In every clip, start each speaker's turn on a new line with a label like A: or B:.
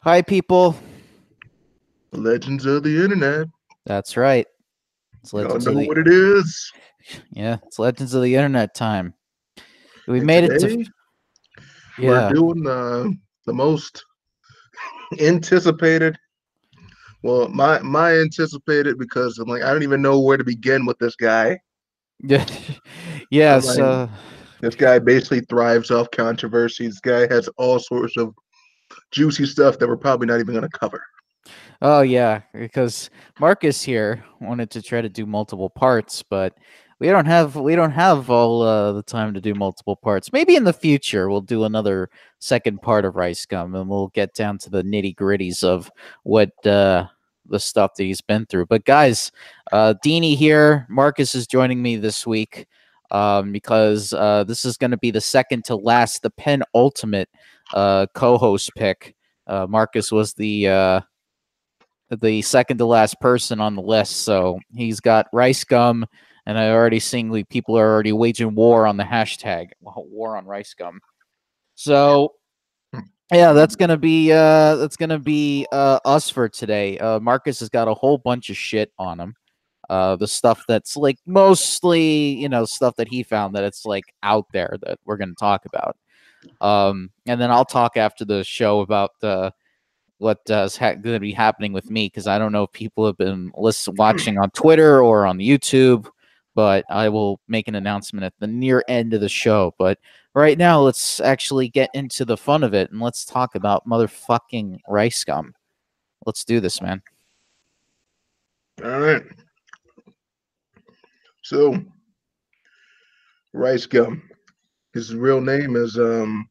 A: Hi, people.
B: Legends of the Internet.
A: That's right. It's
B: Y'all
A: Legends
B: know
A: of the
B: what it is.
A: yeah, it's Legends of the Internet time. We made it to yeah.
B: We're doing the the most anticipated. Well, my my anticipated because I'm like I don't even know where to begin with this guy.
A: Yeah, yes.
B: like-
A: Uh,
B: This guy basically thrives off controversy. This guy has all sorts of juicy stuff that we're probably not even going to cover.
A: oh yeah, because Marcus here wanted to try to do multiple parts, but we don't have we don't have all uh, the time to do multiple parts. Maybe in the future we'll do another second part of Rice Gum, and we'll get down to the nitty gritties of what uh, the stuff that he's been through. But guys, uh, Deanie here. Marcus is joining me this week um, because uh, this is going to be the second to last, the penultimate uh, co-host pick. Uh, Marcus was the uh, the second to last person on the list, so he's got rice gum, and I already seeing like people are already waging war on the hashtag war on rice gum. So yeah, that's gonna be uh that's gonna be uh us for today. Uh Marcus has got a whole bunch of shit on him. Uh the stuff that's like mostly, you know, stuff that he found that it's like out there that we're gonna talk about. Um and then I'll talk after the show about what uh, is ha- going to be happening with me because I don't know if people have been listen- watching on Twitter or on YouTube, but I will make an announcement at the near end of the show. But right now, let's actually get into the fun of it and let's talk about motherfucking rice gum. Let's do this, man.
B: All right. So, Rice Gum. His real name is um.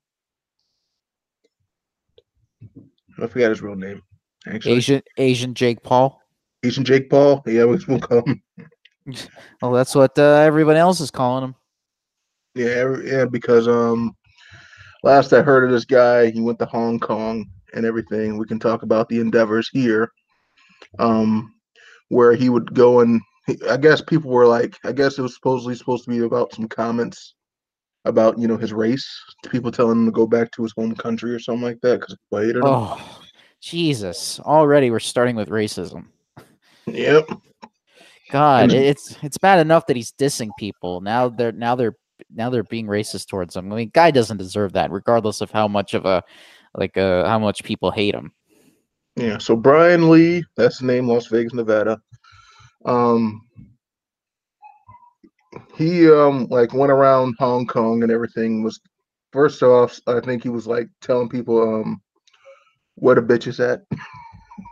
B: I forgot his real name. Actually,
A: Asian Asian Jake Paul.
B: Asian Jake Paul. Yeah, we will call him.
A: Well, that's what uh, everyone else is calling him.
B: Yeah, every- yeah, because um, last I heard of this guy, he went to Hong Kong and everything. We can talk about the endeavors here, um, where he would go and I guess people were like, I guess it was supposedly supposed to be about some comments about you know his race. People telling him to go back to his home country or something like that because people hated him.
A: Oh, Jesus! Already we're starting with racism.
B: Yep.
A: God, it's it's bad enough that he's dissing people. Now they're now they're now they're being racist towards him. I mean, guy doesn't deserve that, regardless of how much of a like uh how much people hate him.
B: Yeah, so Brian Lee, that's the name, Las Vegas, Nevada. Um, he um like went around Hong Kong and everything. Was first off, I think he was like telling people um where the bitches at.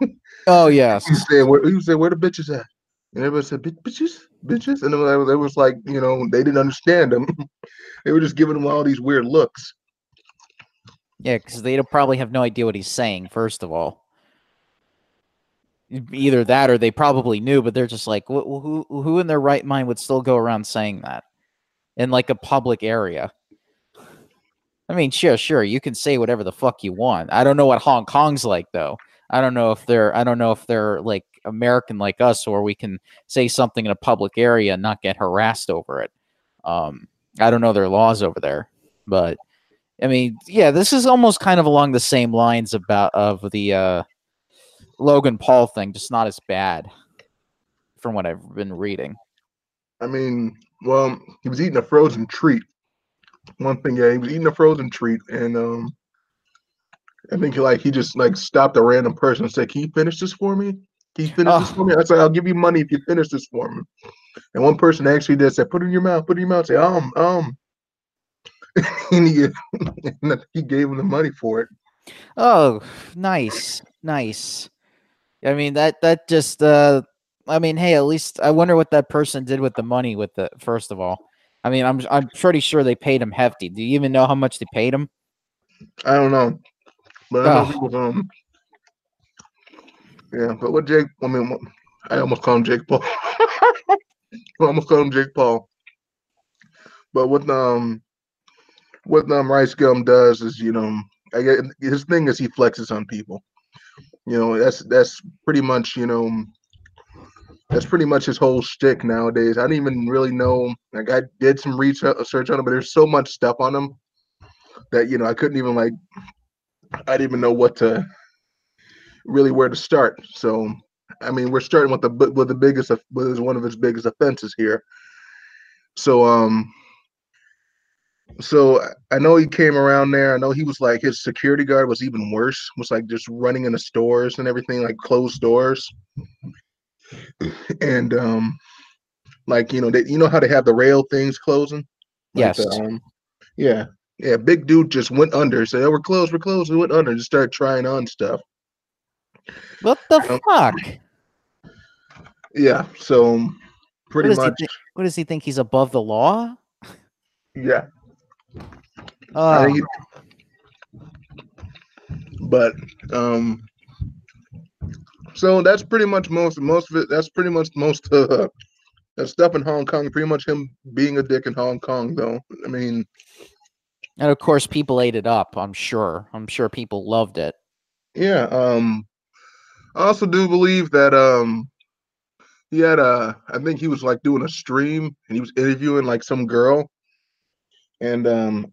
A: Oh yes,
B: He was saying where he saying where the bitches at, and everybody said bitches, bitches, and it was, it was like you know they didn't understand him. they were just giving him all these weird looks.
A: yeah, because they probably have no idea what he's saying. First of all, either that or they probably knew, but they're just like, wh- wh- who who in their right mind would still go around saying that in like a public area? I mean, sure, sure, you can say whatever the fuck you want. I don't know what Hong Kong's like though. I don't know if they're I don't know if they're like American like us or we can say something in a public area and not get harassed over it. Um I don't know their laws over there. But I mean, yeah, this is almost kind of along the same lines about of the uh Logan Paul thing, just not as bad from what I've been reading.
B: I mean, well, he was eating a frozen treat. One thing, yeah, he was eating a frozen treat, and um, I think like he just like stopped a random person and said, "Can you finish this for me? Can you finish this
A: Oh.
B: for me?" I said, "I'll give you money if you finish this for me." And one person actually did said, "Put it in your mouth. Put it in your mouth." Say, "Um, um," and he, and he gave him the money for it.
A: Oh, nice, nice. I mean that that just uh I mean, hey, at least I wonder what that person did with the money with the first of all. I mean, I'm I'm pretty sure they paid him hefty. Do you even know how much they paid him?
B: I don't know, but I know
A: Oh.
B: was um. Yeah, but what Jake? I mean, what, I almost call him Jake Paul. I almost call him Jake Paul. But what um, what um Rice Gum does is, you know, I get his thing is he flexes on people. You know, that's that's pretty much you know, that's pretty much his whole shtick nowadays. I didn't even really know. Like I did some research on him, but there's so much stuff on him that you know I couldn't even like. I didn't even know what to really where to start. So, I mean, we're starting with the with the biggest with one of his biggest offenses here. So, um, so I know he came around there. I know he was like his security guard was even worse. Was like just running in the stores and everything, like closed doors. And um, like you know, they you know how they have the rail things closing.
A: Like
B: yes. The, um, yeah. Yeah. Big dude just went under. Said, "Oh, we're closed. We're closed." We went under. Just started trying on stuff.
A: What the um, fuck?
B: Yeah. So pretty
A: what
B: much.
A: Th- what does he think? He's above the law?
B: Yeah.
A: Uh,
B: he, but um, so that's pretty much most most of it. That's pretty much most uh, that stuff in Hong Kong. Pretty much him being a dick in Hong Kong, though. I mean,
A: and of course, people ate it up. I'm sure. I'm sure people loved it.
B: Yeah. Um, I also do believe that um, he had a. I think he was like doing a stream and he was interviewing like some girl, and um,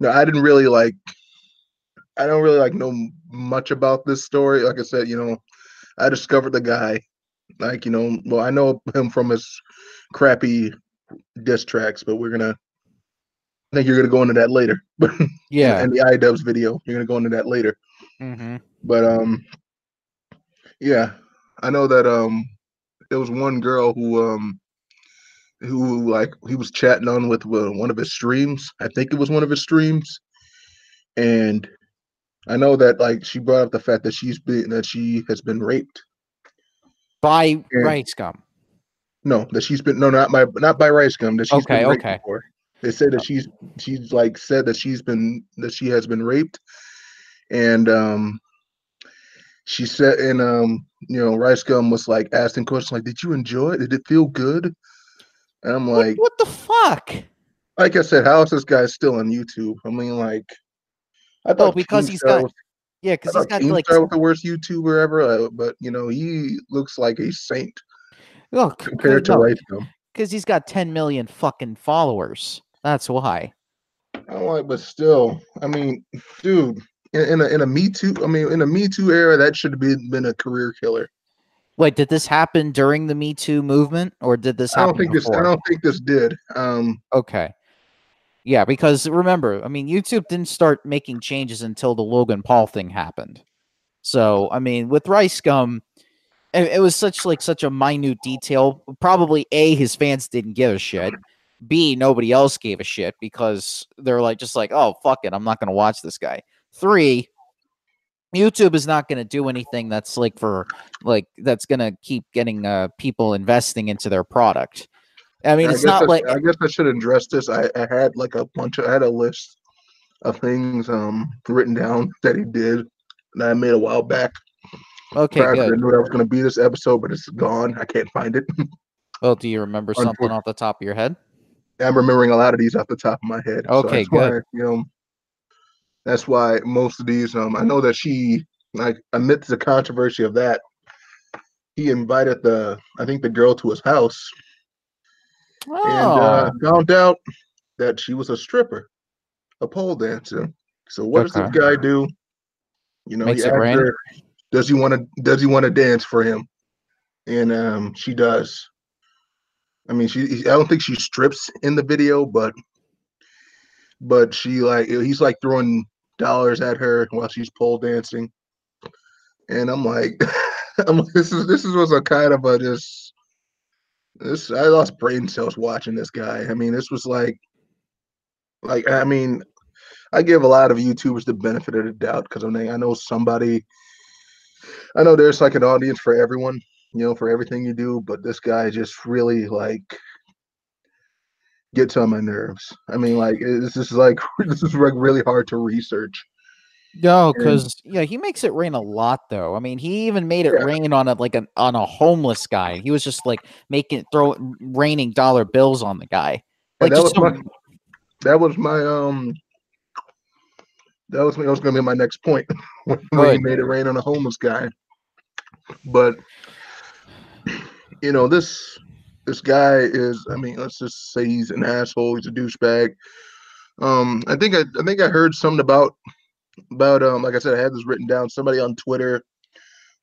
B: no, I didn't really like. I don't really like know much about this story. Like I said, you know, I discovered the guy. Like you know, well, I know him from his crappy diss tracks, but we're gonna. I think you're gonna go into that later. But
A: yeah,
B: in the iDubbbz video, you're gonna go into that later.
A: Mm-hmm.
B: But um, yeah, I know that um, there was one girl who um, who like he was chatting on with uh, one of his streams. I think it was one of his streams, and I know that like she brought up the fact that she's been that she has been raped
A: by and, RiceGum.
B: No, that she's been no not by not by RiceGum. That she's
A: okay,
B: been raped
A: okay.
B: Before. They say that she's she's like said that she's been that she has been raped, and um, she said and um, you know, rice gum was like asking questions like, "Did you enjoy it? Did it feel good?" And I'm like,
A: what, what the fuck?
B: Like I said, how is this guy still on YouTube? I mean, like, I thought
A: oh, because he's got, was, yeah, because he's got like
B: was the worst YouTuber ever, uh, but you know, he looks like a saint.
A: Well,
B: compared to no, RiceGum,
A: because he's got 10 million fucking followers. That's why.
B: I'm like, but still, I mean, dude, in, in a in a Me Too, I mean, in a Me Too era, that should have been, been a career killer.
A: Wait, did this happen during the Me Too movement, or did this? Happen? I
B: don't think
A: before?
B: this. I don't think this did. Um,
A: okay. Yeah, because remember, I mean, YouTube didn't start making changes until the Logan Paul thing happened. So, I mean, with RiceGum, it, it was such like such a minute detail. Probably a his fans didn't give a shit. B nobody else gave a shit because they're like just like, oh fuck it, I'm not gonna watch this guy. Three, YouTube is not going to do anything that's like for like that's going to keep getting uh, people investing into their product. I mean,
B: I
A: it's not
B: I,
A: like
B: I guess I should address this. I, I had like a bunch of I had a list of things um written down that he did that I made a while back.
A: Okay, good. I
B: knew that was going to be this episode, but it's gone. I can't find it.
A: well, do you remember something off the top of your head?
B: I'm remembering a lot of these off the top of my head.
A: Okay,
B: so
A: good.
B: You know, that's why most of these, um, I know that she, like, amidst the controversy of that, he invited the, I think, the girl to his house,
A: oh.
B: and uh, found out that she was a stripper, a pole dancer. So what okay. does this guy do? You know,
A: Makes
B: he
A: rain. Her,
B: does he want to? Does he want to dance for him? And um, she does. I mean, she. I don't think she strips in the video, but but she like he's like throwing dollars at her while she's pole dancing. And I'm like, I'm this is this is was a kind of a just this I lost brain cells watching this guy. I mean, this was like like I mean, I give a lot of YouTubers the benefit of the doubt because I mean I know somebody I know there's like an audience for everyone, you know, for everything you do, but this guy just really like gets on my nerves. I mean, like this is like this is like really hard to research.
A: No, because yeah, he makes it rain a lot though. I mean, he even made it yeah. rain on a like an on a homeless guy. He was just like making throw raining dollar bills on the guy. Like
B: that was some... my that was my um that was that was gonna be my next point when he made it rain on a homeless guy. But you know this this guy is i mean let's just say he's an asshole he's a douchebag um i think i, I think i heard something about about um like I said, I had this written down. Somebody on Twitter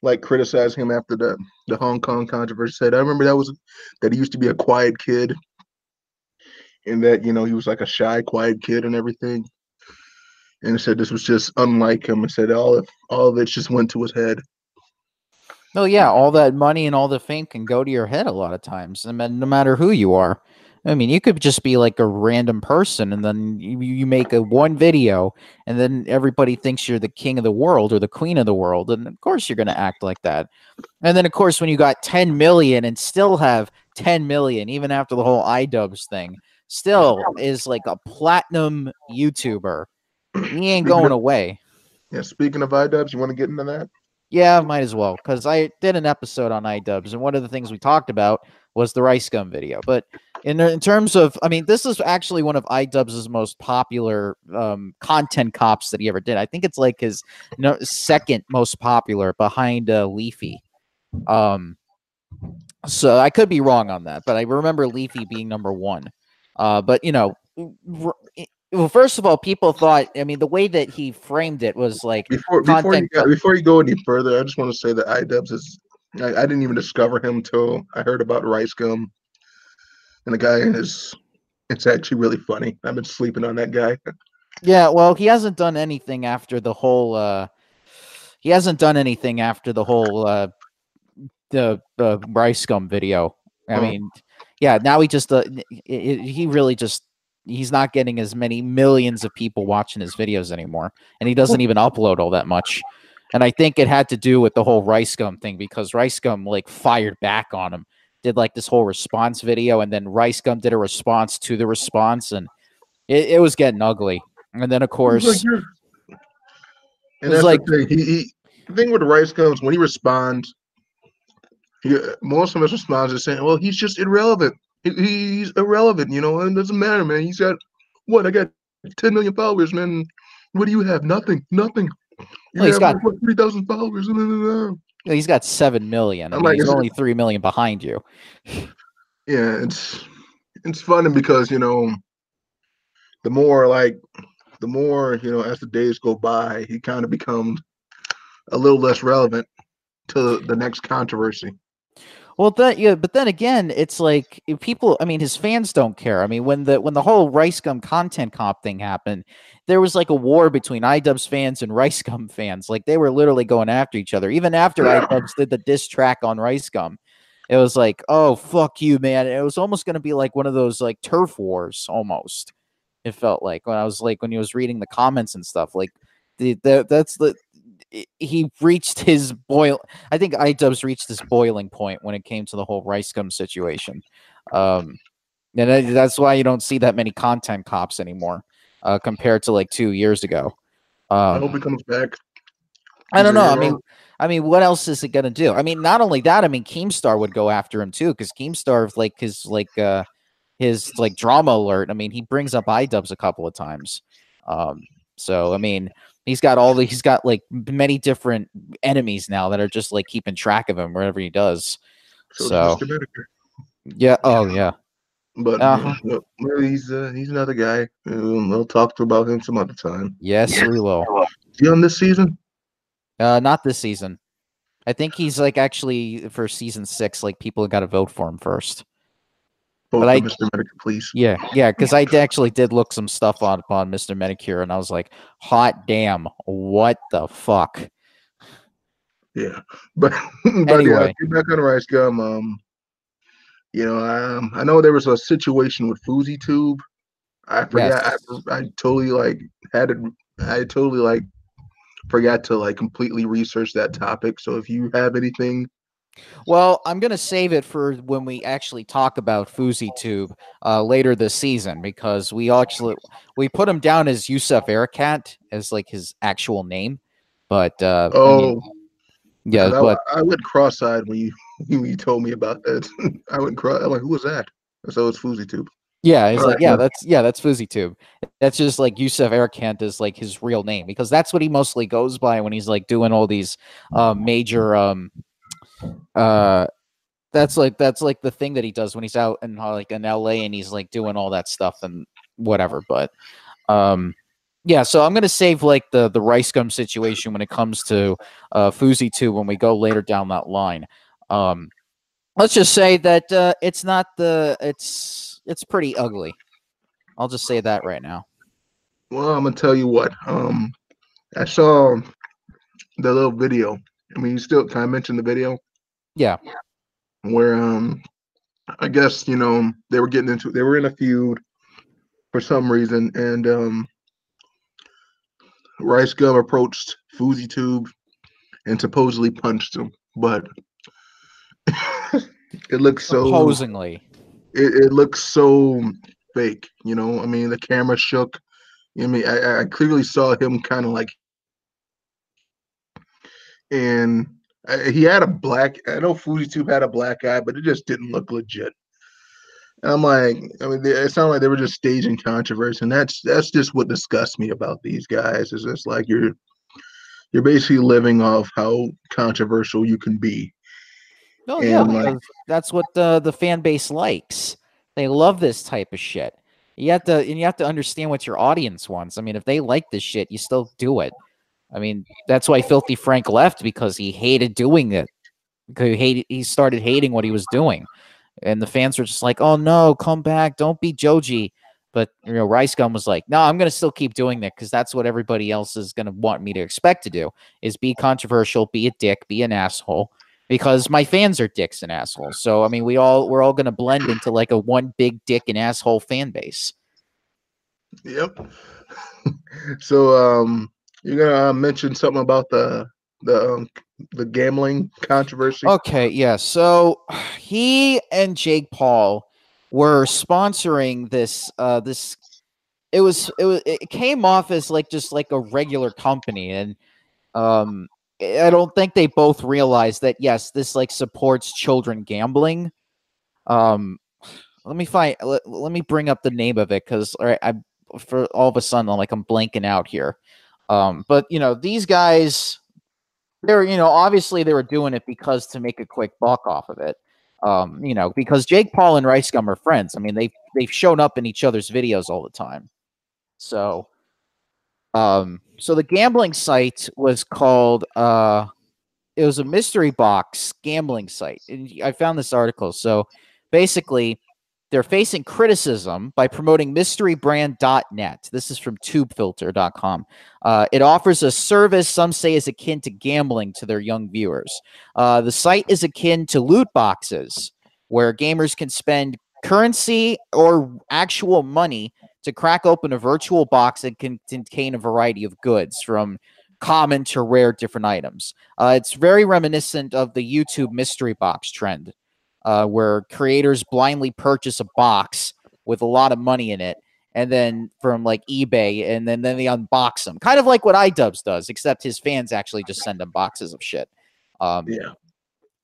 B: like criticized him after the the Hong Kong controversy. Said I remember that was that he used to be a quiet kid, and that you know he was like a shy, quiet kid and everything. And said this was just unlike him. And said all of all of it just went to his head.
A: Oh, no, yeah, all that money and all the fame can go to your head a lot of times, mean, no matter who you are. I mean, you could just be like a random person, and then you, you make a one video, and then everybody thinks you're the king of the world or the queen of the world, and of course you're going to act like that. And then, of course, when you got 10 million and still have 10 million, even after the whole iDubbbz thing, still is like a platinum YouTuber. He ain't going away.
B: Yeah. Speaking of iDubbbz, you want to get into that?
A: Yeah, might as well because I did an episode on iDubbbz, and one of the things we talked about was the Rice Gum video. But in in terms of, I mean, this is actually one of iDubbbz's most popular um, content cops that he ever did. I think it's like his no, second most popular behind uh, Leafy. Um, so I could be wrong on that, but I remember Leafy being number one. Uh, but you know, well, first of all, people thought. I mean, the way that he framed it was like
B: before before you, go, before you go any further. I just want to say that iDubbbz is. I, I didn't even discover him until I heard about Rice Gum, and the guy is. It's actually really funny. I've been sleeping on that guy.
A: Yeah, well, he hasn't done anything after the whole. uh He hasn't done anything after the whole uh the the Rice Gum video. I oh. mean, yeah. Now he just uh, he really just he's not getting as many millions of people watching his videos anymore, and he doesn't even upload all that much. And I think it had to do with the whole Rice Gum thing because Rice Gum like fired back on him, did like this whole response video, and then Rice Gum did a response to the response, and it, it was getting ugly. And then of course,
B: and that's like the thing. He, he, the thing with Rice Gums when he responds, he, most of his responses are saying, "Well, he's just irrelevant." He's irrelevant, you know, and it doesn't matter, man. He's got what? I got 10 million followers, man. What do you have? Nothing. Nothing. You
A: well, he's got
B: 3,000 followers.
A: He's got 7 million. I mean, like, he's only 3 million behind you.
B: Yeah, it's it's funny because, you know, the more like the more, you know, as the days go by, he kind of becomes a little less relevant to the next controversy.
A: Well, that yeah, but then again, it's like eh, people. I mean, his fans don't care. I mean, when the when the whole Rice Gum content cop thing happened, there was like a war between iDubbbz fans and Rice Gum fans. Like they were literally going after each other. Even after iDubbbz did the diss track on Rice Gum, it was like, oh fuck you, man. It was almost going to be like one of those like turf wars, almost. It felt like when I was like when he was reading the comments and stuff. Like the, the that's the he reached his boil. I think iDubbbz reached his boiling point when it came to the whole Rice Gum situation. Um, and that's why you don't see that many content cops anymore uh, compared to like two years ago.
B: Um, I hope he comes back.
A: I don't know. I mean, I mean, what else is it gonna do? I mean, not only that. I mean, Keemstar would go after him too because Keemstar, like his like uh his like drama alert. I mean, he brings up iDubbbz a couple of times. Um, so I mean, He's got all the he's got like many different enemies now that are just like keeping track of him wherever he does. So, so yeah, oh yeah.
B: But uh-huh. well, he's uh, he's another guy. We'll talk to about him some other time.
A: Yes, we will.
B: Is he on this season?
A: Uh, not this season. I think he's like actually for season six. Like people got to vote for him first
B: but I, Mr. Metokur, please.
A: Yeah, yeah, because I actually did look some stuff on upon Mr. Metokur, and I was like, "Hot damn, what the fuck."
B: Yeah, but but anyway. yeah, back on Rice Gum. Um, you know, um, I know there was a situation with FouseyTube. I forgot. Yes. I, I totally like had it. I totally like forgot to like completely research that topic. So if you have anything
A: well, I'm going to save it for when we actually talk about FouseyTube uh, later this season because we actually we put him down as Yusuf Erakat as like his actual name, but uh,
B: oh, I mean, yeah, I, but I went cross-eyed when you when you told me about that. I went cross. I'm like, who was that? So it's FouseyTube.
A: Yeah, he's All like, right, yeah, yeah, that's yeah, that's FouseyTube. That's just like Yusuf Erakat is like his real name because that's what he mostly goes by when he's like doing all these uh, major um uh that's like that's like the thing that he does when he's out in like in LA and he's like doing all that stuff and whatever. But um Yeah, so I'm gonna save like the the rice gum situation when it comes to uh FouseyTube when we go later down that line. Um let's just say that uh it's not the it's it's pretty ugly. I'll just say that right now.
B: Well, I'm gonna tell you what. Um, I saw the little video. I mean, you still can I mention the video
A: Yeah.
B: where um, I guess you know they were getting into they were in a feud for some reason, and um, Rice Gum approached Fousey Tube and supposedly punched him, but it looks so
A: Supposedly.
B: it, it looks so fake. You know, I mean, the camera shook. I mean, I, I clearly saw him kind of like, and he had a black. I know Fousey Tube had a black eye, but it just didn't look legit. And I'm like, I mean, they, it sounded like they were just staging controversy, and that's that's just what disgusts me about these guys. Is it's like you're you're basically living off how controversial you can be.
A: Oh yeah,
B: like-
A: that's what the the fan base likes. They love this type of shit. You have to and you have to understand what your audience wants. I mean, if they like this shit, you still do it. I mean, that's why Filthy Frank left because he hated doing it. Because he hated he started hating what he was doing. And the fans were just like, "Oh no, come back, don't be Joji." But you know, Rice Gum was like, "No, I'm gonna still keep doing that because that's what everybody else is gonna want me to expect to do: is be controversial, be a dick, be an asshole." because my fans are dicks and assholes. So I mean, we all we're all gonna blend into like a one big dick and asshole fan base.
B: Yep. so, um, you're gonna uh, mention something about the the um, the gambling controversy.
A: Okay, yeah. So he and Jake Paul were sponsoring this. Uh, this it was it was it came off as like just like a regular company, and um, I don't think they both realized that. Yes, this like supports children gambling. Um, let me find. Let, let me bring up the name of it because all right, I for all of a sudden I'm like I'm blanking out here. Um, but you know these guys they're you know obviously they were doing it because to make a quick buck off of it. Um you know because jake paul and rice gum are friends. I mean they've they've shown up in each other's videos all the time. So um so the gambling site was called uh it was a mystery box gambling site. And i found this article. So basically they're facing criticism by promoting mysterybrand.net this is from tubefilter.com uh, it offers a service some say is akin to gambling to their young viewers. Uh, the site is akin to loot boxes, where gamers can spend currency or actual money to crack open a virtual box that can contain a variety of goods, from common to rare different items. Uh, it's very reminiscent of the YouTube mystery box trend, uh, where creators blindly purchase a box with a lot of money in it and then from like eBay, and then then they unbox them, kind of like what iDubbbz does, except his fans actually just send him boxes of shit. Um,
B: Yeah.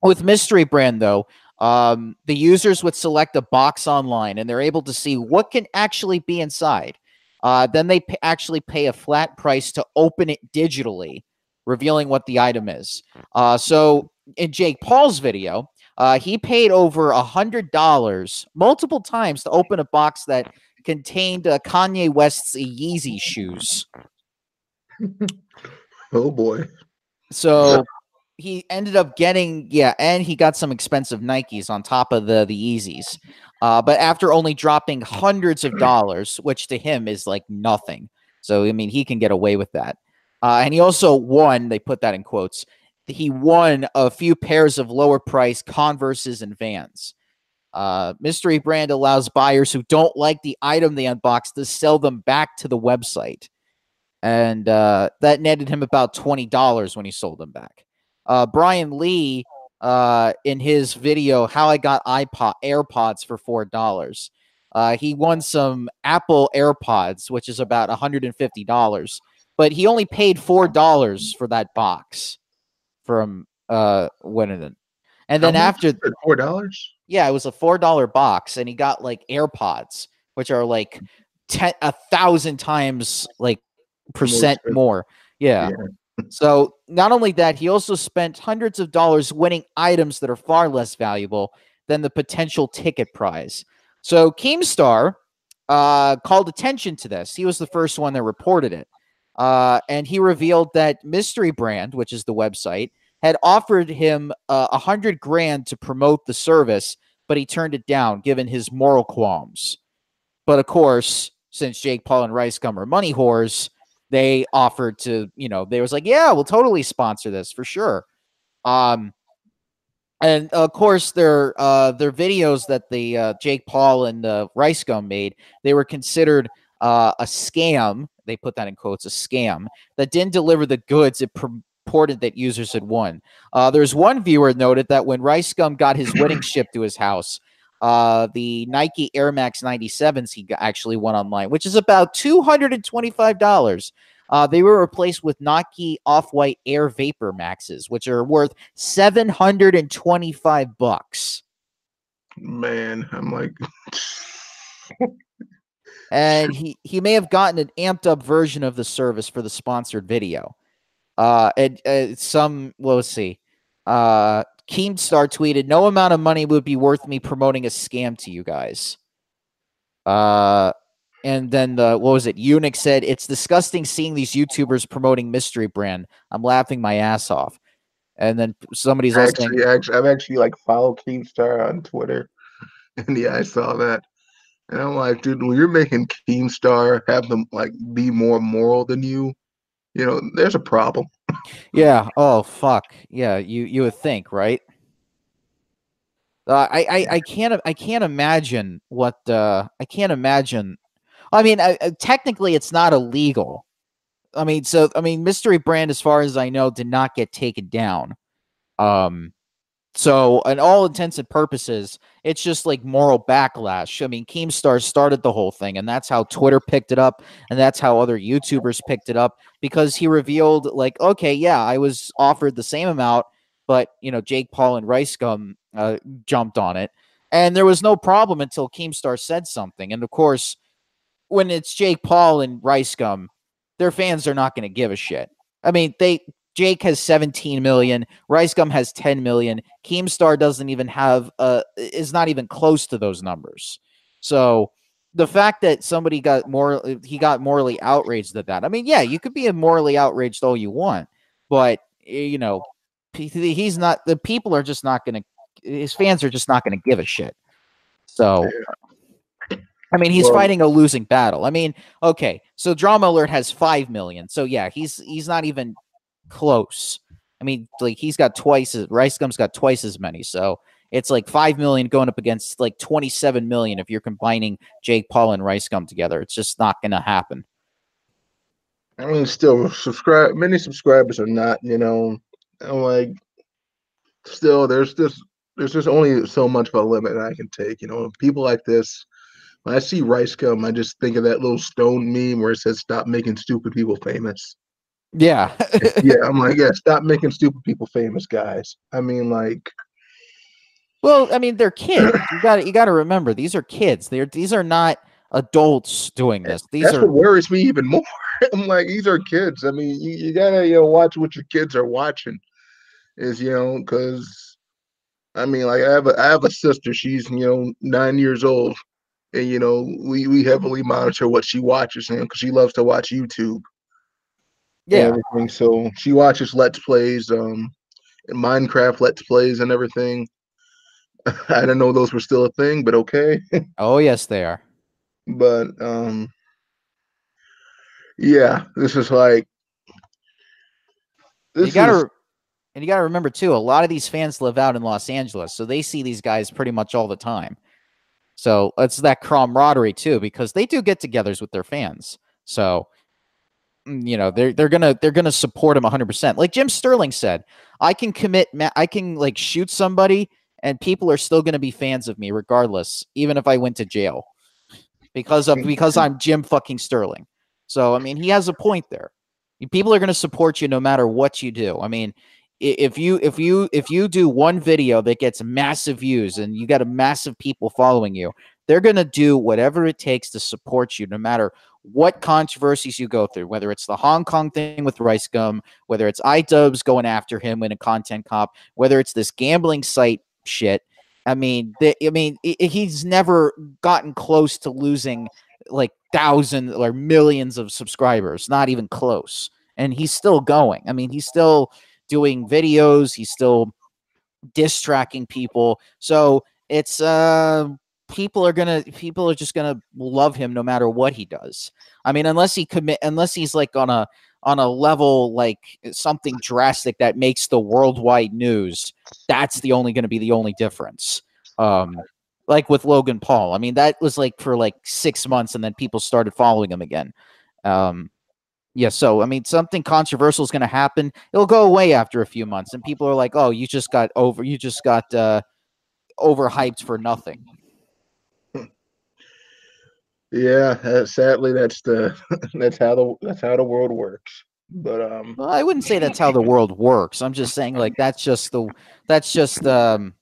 A: With Mystery Brand though, um, the users would select a box online, and they're able to see what can actually be inside. Uh, then they p- actually pay a flat price to open it digitally, revealing what the item is. Uh, so in Jake Paul's video, uh, he paid over a hundred dollars multiple times to open a box that contained uh, Kanye West's Yeezy shoes.
B: Oh boy.
A: So he ended up getting yeah, and he got some expensive Nikes on top of the the Yeezys. Uh, but after only dropping hundreds of dollars, which to him is like nothing, so I mean he can get away with that. Uh, and he also won. They put that in quotes. He won a few pairs of lower price Converses and Vans. Uh, Mystery Brand allows buyers who don't like the item they unboxed to sell them back to the website. And uh, that netted him about $20 when he sold them back. Uh, Brian Lee, uh, in his video, How I Got iPod AirPods for $4, uh, he won some Apple AirPods, which is about $150. But he only paid $4 for that box from uh, winning it. And then after
B: four dollars.
A: yeah, it was a four dollar box, and he got like AirPods, which are like ten a thousand times like percent
B: expensive.
A: more. Yeah. so not only that, he also spent hundreds of dollars winning items that are far less valuable than the potential ticket prize. So Keemstar uh, called attention to this. He was the first one that reported it. Uh, and he revealed that Mystery Brand, which is the website, had offered him uh, a uh, hundred grand to promote the service, but he turned it down given his moral qualms. But of course, since Jake Paul and Rice Gum are money whores, they offered to, you know, they was like, yeah, we'll totally sponsor this for sure. Um, and of course, their uh, their videos that the uh, Jake Paul and the Rice Gum made, they were considered uh, a scam. They put that in quotes, a scam that didn't deliver the goods it purported that users had won. Uh, there's one viewer noted that when Rice Gum got his wedding shipped to his house, uh, the Nike Air Max 97s he actually went online, which is about $225. Uh, they were replaced with Nike Off-White Air Vapor Maxes, which are worth 725 bucks.
B: Man, I'm like
A: and he he may have gotten an amped up version of the service for the sponsored video. Uh, and uh, some we'll see. Uh, Keemstar tweeted, "No amount of money would be worth me promoting a scam to you guys." Uh, and then the what was it? Eunuch said, "It's disgusting seeing these YouTubers promoting mystery brand. I'm laughing my ass off." And then somebody's
B: actually, actually, I've actually like followed Keemstar on Twitter, and yeah, I saw that, and I'm like, dude, when you're making Keemstar have them like be more moral than you, you know, there's a problem.
A: yeah. Oh fuck. Yeah. You you would think, right? Uh, I, I I can't I can't imagine what uh, I can't imagine. I mean, I, technically, it's not illegal. I mean, so I mean, Mystery Brand, as far as I know, did not get taken down. Um, so, in all intents and purposes, it's just like moral backlash. I mean, Keemstar started the whole thing, and that's how Twitter picked it up, and that's how other YouTubers picked it up because he revealed, like, okay, yeah, I was offered the same amount, but you know, Jake Paul and Rice Gum uh, jumped on it, and there was no problem until Keemstar said something. And of course, when it's Jake Paul and Rice Gum, their fans are not going to give a shit. I mean, they Jake has 17 million. Rice Gum has 10 million. Keemstar doesn't even have uh is not even close to those numbers. So the fact that somebody got more he got morally outraged at that. I mean, yeah, you could be morally outraged all you want, but eh, you know, he's not the people are just not going to his fans are just not going to give a shit. So I mean, he's fighting a losing battle. I mean, okay, so Drama Alert has 5 million. So yeah, he's he's not even close. I mean, like he's got twice as Rice Gum's got twice as many. So it's like five million going up against like twenty-seven million if you're combining Jake Paul and Rice Gum together. It's just not gonna happen.
B: I mean, still subscribe. Many subscribers are not. You know, I'm like, still there's just there's just only so much of a limit I can take. You know, people like this. When I see Rice Gum, I just think of that little stone meme where it says "Stop making stupid people famous."
A: Yeah.
B: yeah, I'm like, yeah, stop making stupid people famous, guys. I mean, like
A: Well, I mean, they're kids. You got you got to remember these are kids. They're these are not adults doing eh, this. These
B: That's
A: are
B: what worries me even more. I'm like, these are kids. I mean, you, you gotta you know watch what your kids are watching. Is you know because I mean, like I have a I have a sister. She's you know nine years old, and you know we we heavily monitor what she watches, you know, because she loves to watch YouTube
A: yeah
B: everything. So she watches Let's Plays, um, Minecraft Let's Plays and everything. I didn't know those were still a thing, but okay.
A: oh yes, they are.
B: But um, yeah, this is like
A: this you gotta. Is, and you got to remember too, a lot of these fans live out in Los Angeles, so they see these guys pretty much all the time. So it's that camaraderie too, because they do get-togethers with their fans. So Mm, you know they're they're gonna they're gonna support him 100 percent. Like jim sterling said i can commit i can like shoot somebody and people are still gonna be fans of me regardless even if i went to jail because of because i'm jim fucking sterling. So i mean he has a point there. People are gonna support you no matter what you do. I mean if you if you if you do one video that gets massive views and you got a massive people following you they're going to do whatever it takes to support you no matter what controversies you go through, whether it's the Hong Kong thing with Rice Gum, whether it's iDubbbz going after him in a content cop, whether it's this gambling site shit. I mean, the, I mean, he's never gotten close to losing like thousands or millions of subscribers, not even close. And he's still going. I mean, he's still doing videos, he's still diss tracking people. So it's uh people are gonna people are just gonna love him no matter what he does. I mean, unless he commit unless he's like on a on a level like something drastic that makes the worldwide news, that's the only gonna be the only difference. Um like with Logan Paul. I mean, that was like for like six months and then people started following him again. Um yeah, so I mean, something controversial is going to happen. It'll go away after a few months, and people are like, "Oh, you just got over, you just got uh, overhyped for nothing."
B: Yeah, uh, sadly, that's the that's how the that's how the world works. But um,
A: well, I wouldn't say that's how the world works. I'm just saying, like that's just the that's just um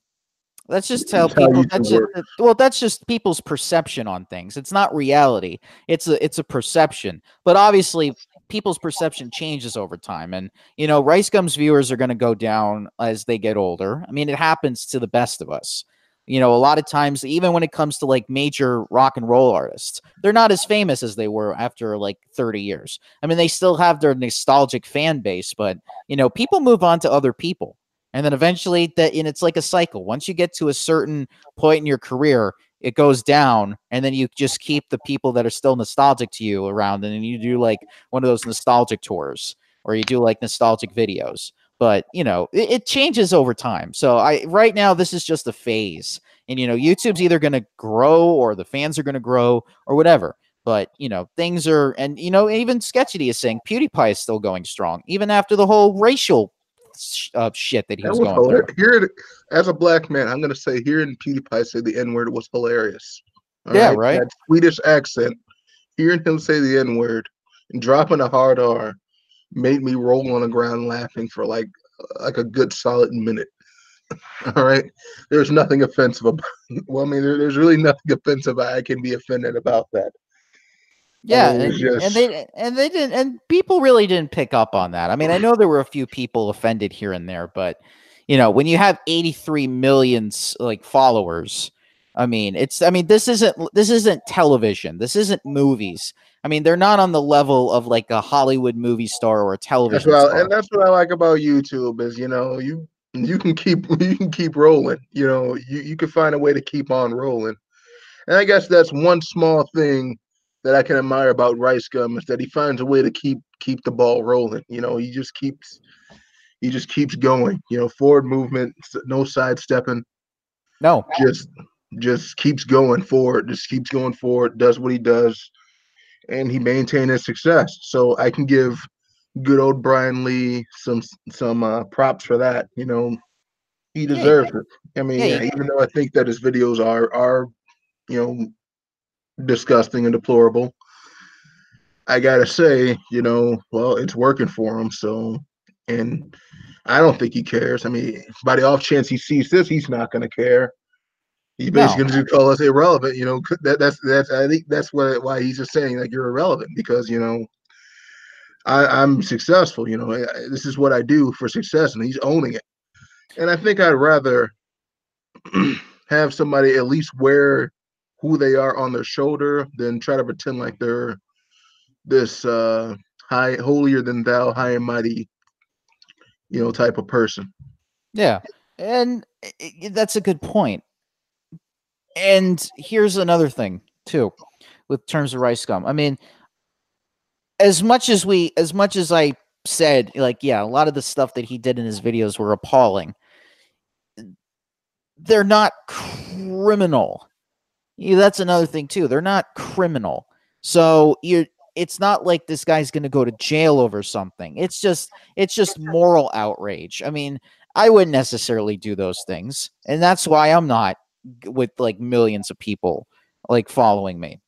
A: that's just how people. That's just, well, that's just people's perception on things. It's not reality. It's a it's a perception. But obviously, people's perception changes over time, and you know, Rice Gum's viewers are going to go down as they get older. I mean, it happens to the best of us you know, a lot of times, even when it comes to like major rock and roll artists, they're not as famous as they were after like 30 years. I mean, they still have their nostalgic fan base, but you know, people move on to other people. And then eventually that and it's like a cycle. Once you get to a certain point in your career, it goes down, and then you just keep the people that are still nostalgic to you around, and then you do like one of those nostalgic tours or you do like nostalgic videos but you know it, it, changes over time so i right now this is just a phase and you know youtube's either going to grow or the fans are going to grow or whatever but you know things are and you know even sketchy is saying pewdiepie is still going strong even after the whole racial sh- uh, shit that he that was, was going hilarious.
B: through here as a black man i'm going to say hearing pewdiepie say the n-word was hilarious
A: yeah right, right?
B: that swedish accent hearing him say the n-word and dropping a hard r made me roll on the ground laughing for like like a good solid minute. All right, there's nothing offensive about. Well, I mean, there, there's really nothing offensive I can be offended about that.
A: Yeah, oh, and, just... and, they and they didn't, and people really didn't pick up on that. I mean, I know there were a few people offended here and there, but you know, when you have 83 million like followers, I mean, it's I mean, this isn't this isn't television. This isn't movies. I mean, they're not on the level of like a Hollywood movie star or a television
B: that's
A: star.
B: And that's what I like about YouTube is you know you you can keep you can keep rolling. You know you you can find a way to keep on rolling. And I guess that's one small thing that I can admire about Rice Gum is that he finds a way to keep keep the ball rolling. You know, he just keeps he just keeps going. You know, forward movement, no sidestepping.
A: No,
B: just just keeps going forward. Just keeps going forward. Does what he does and he maintained his success. So I can give good old Brian Lee some some uh, props for that. You know, he deserves yeah, it. I mean, yeah, yeah, even though I think that his videos are are you know disgusting and deplorable, I gotta say, you know, well, it's working for him. So, and I don't think he cares. I mean, by the off chance he sees this, he's not gonna care. He's basically no. going to call us irrelevant. You know, that, that's that's I think that's what why he's just saying like you're irrelevant because you know I, am successful. You know, I, this is what I do for success, and he's owning it. And I think I'd rather have somebody at least wear who they are on their shoulder than try to pretend like they're this uh high holier than thou high and mighty you know type of person
A: yeah and that's a good point and here's another thing too, with terms of rice gum. I mean, as much as we, as much as I said, like, yeah, a lot of the stuff that he did in his videos were appalling. They're not criminal. Yeah, that's another thing too. They're not criminal. So you it's not like this guy's going to go to jail over something. It's just it's just moral outrage. I mean, I wouldn't necessarily do those things, and that's why I'm not with like millions of people like following me.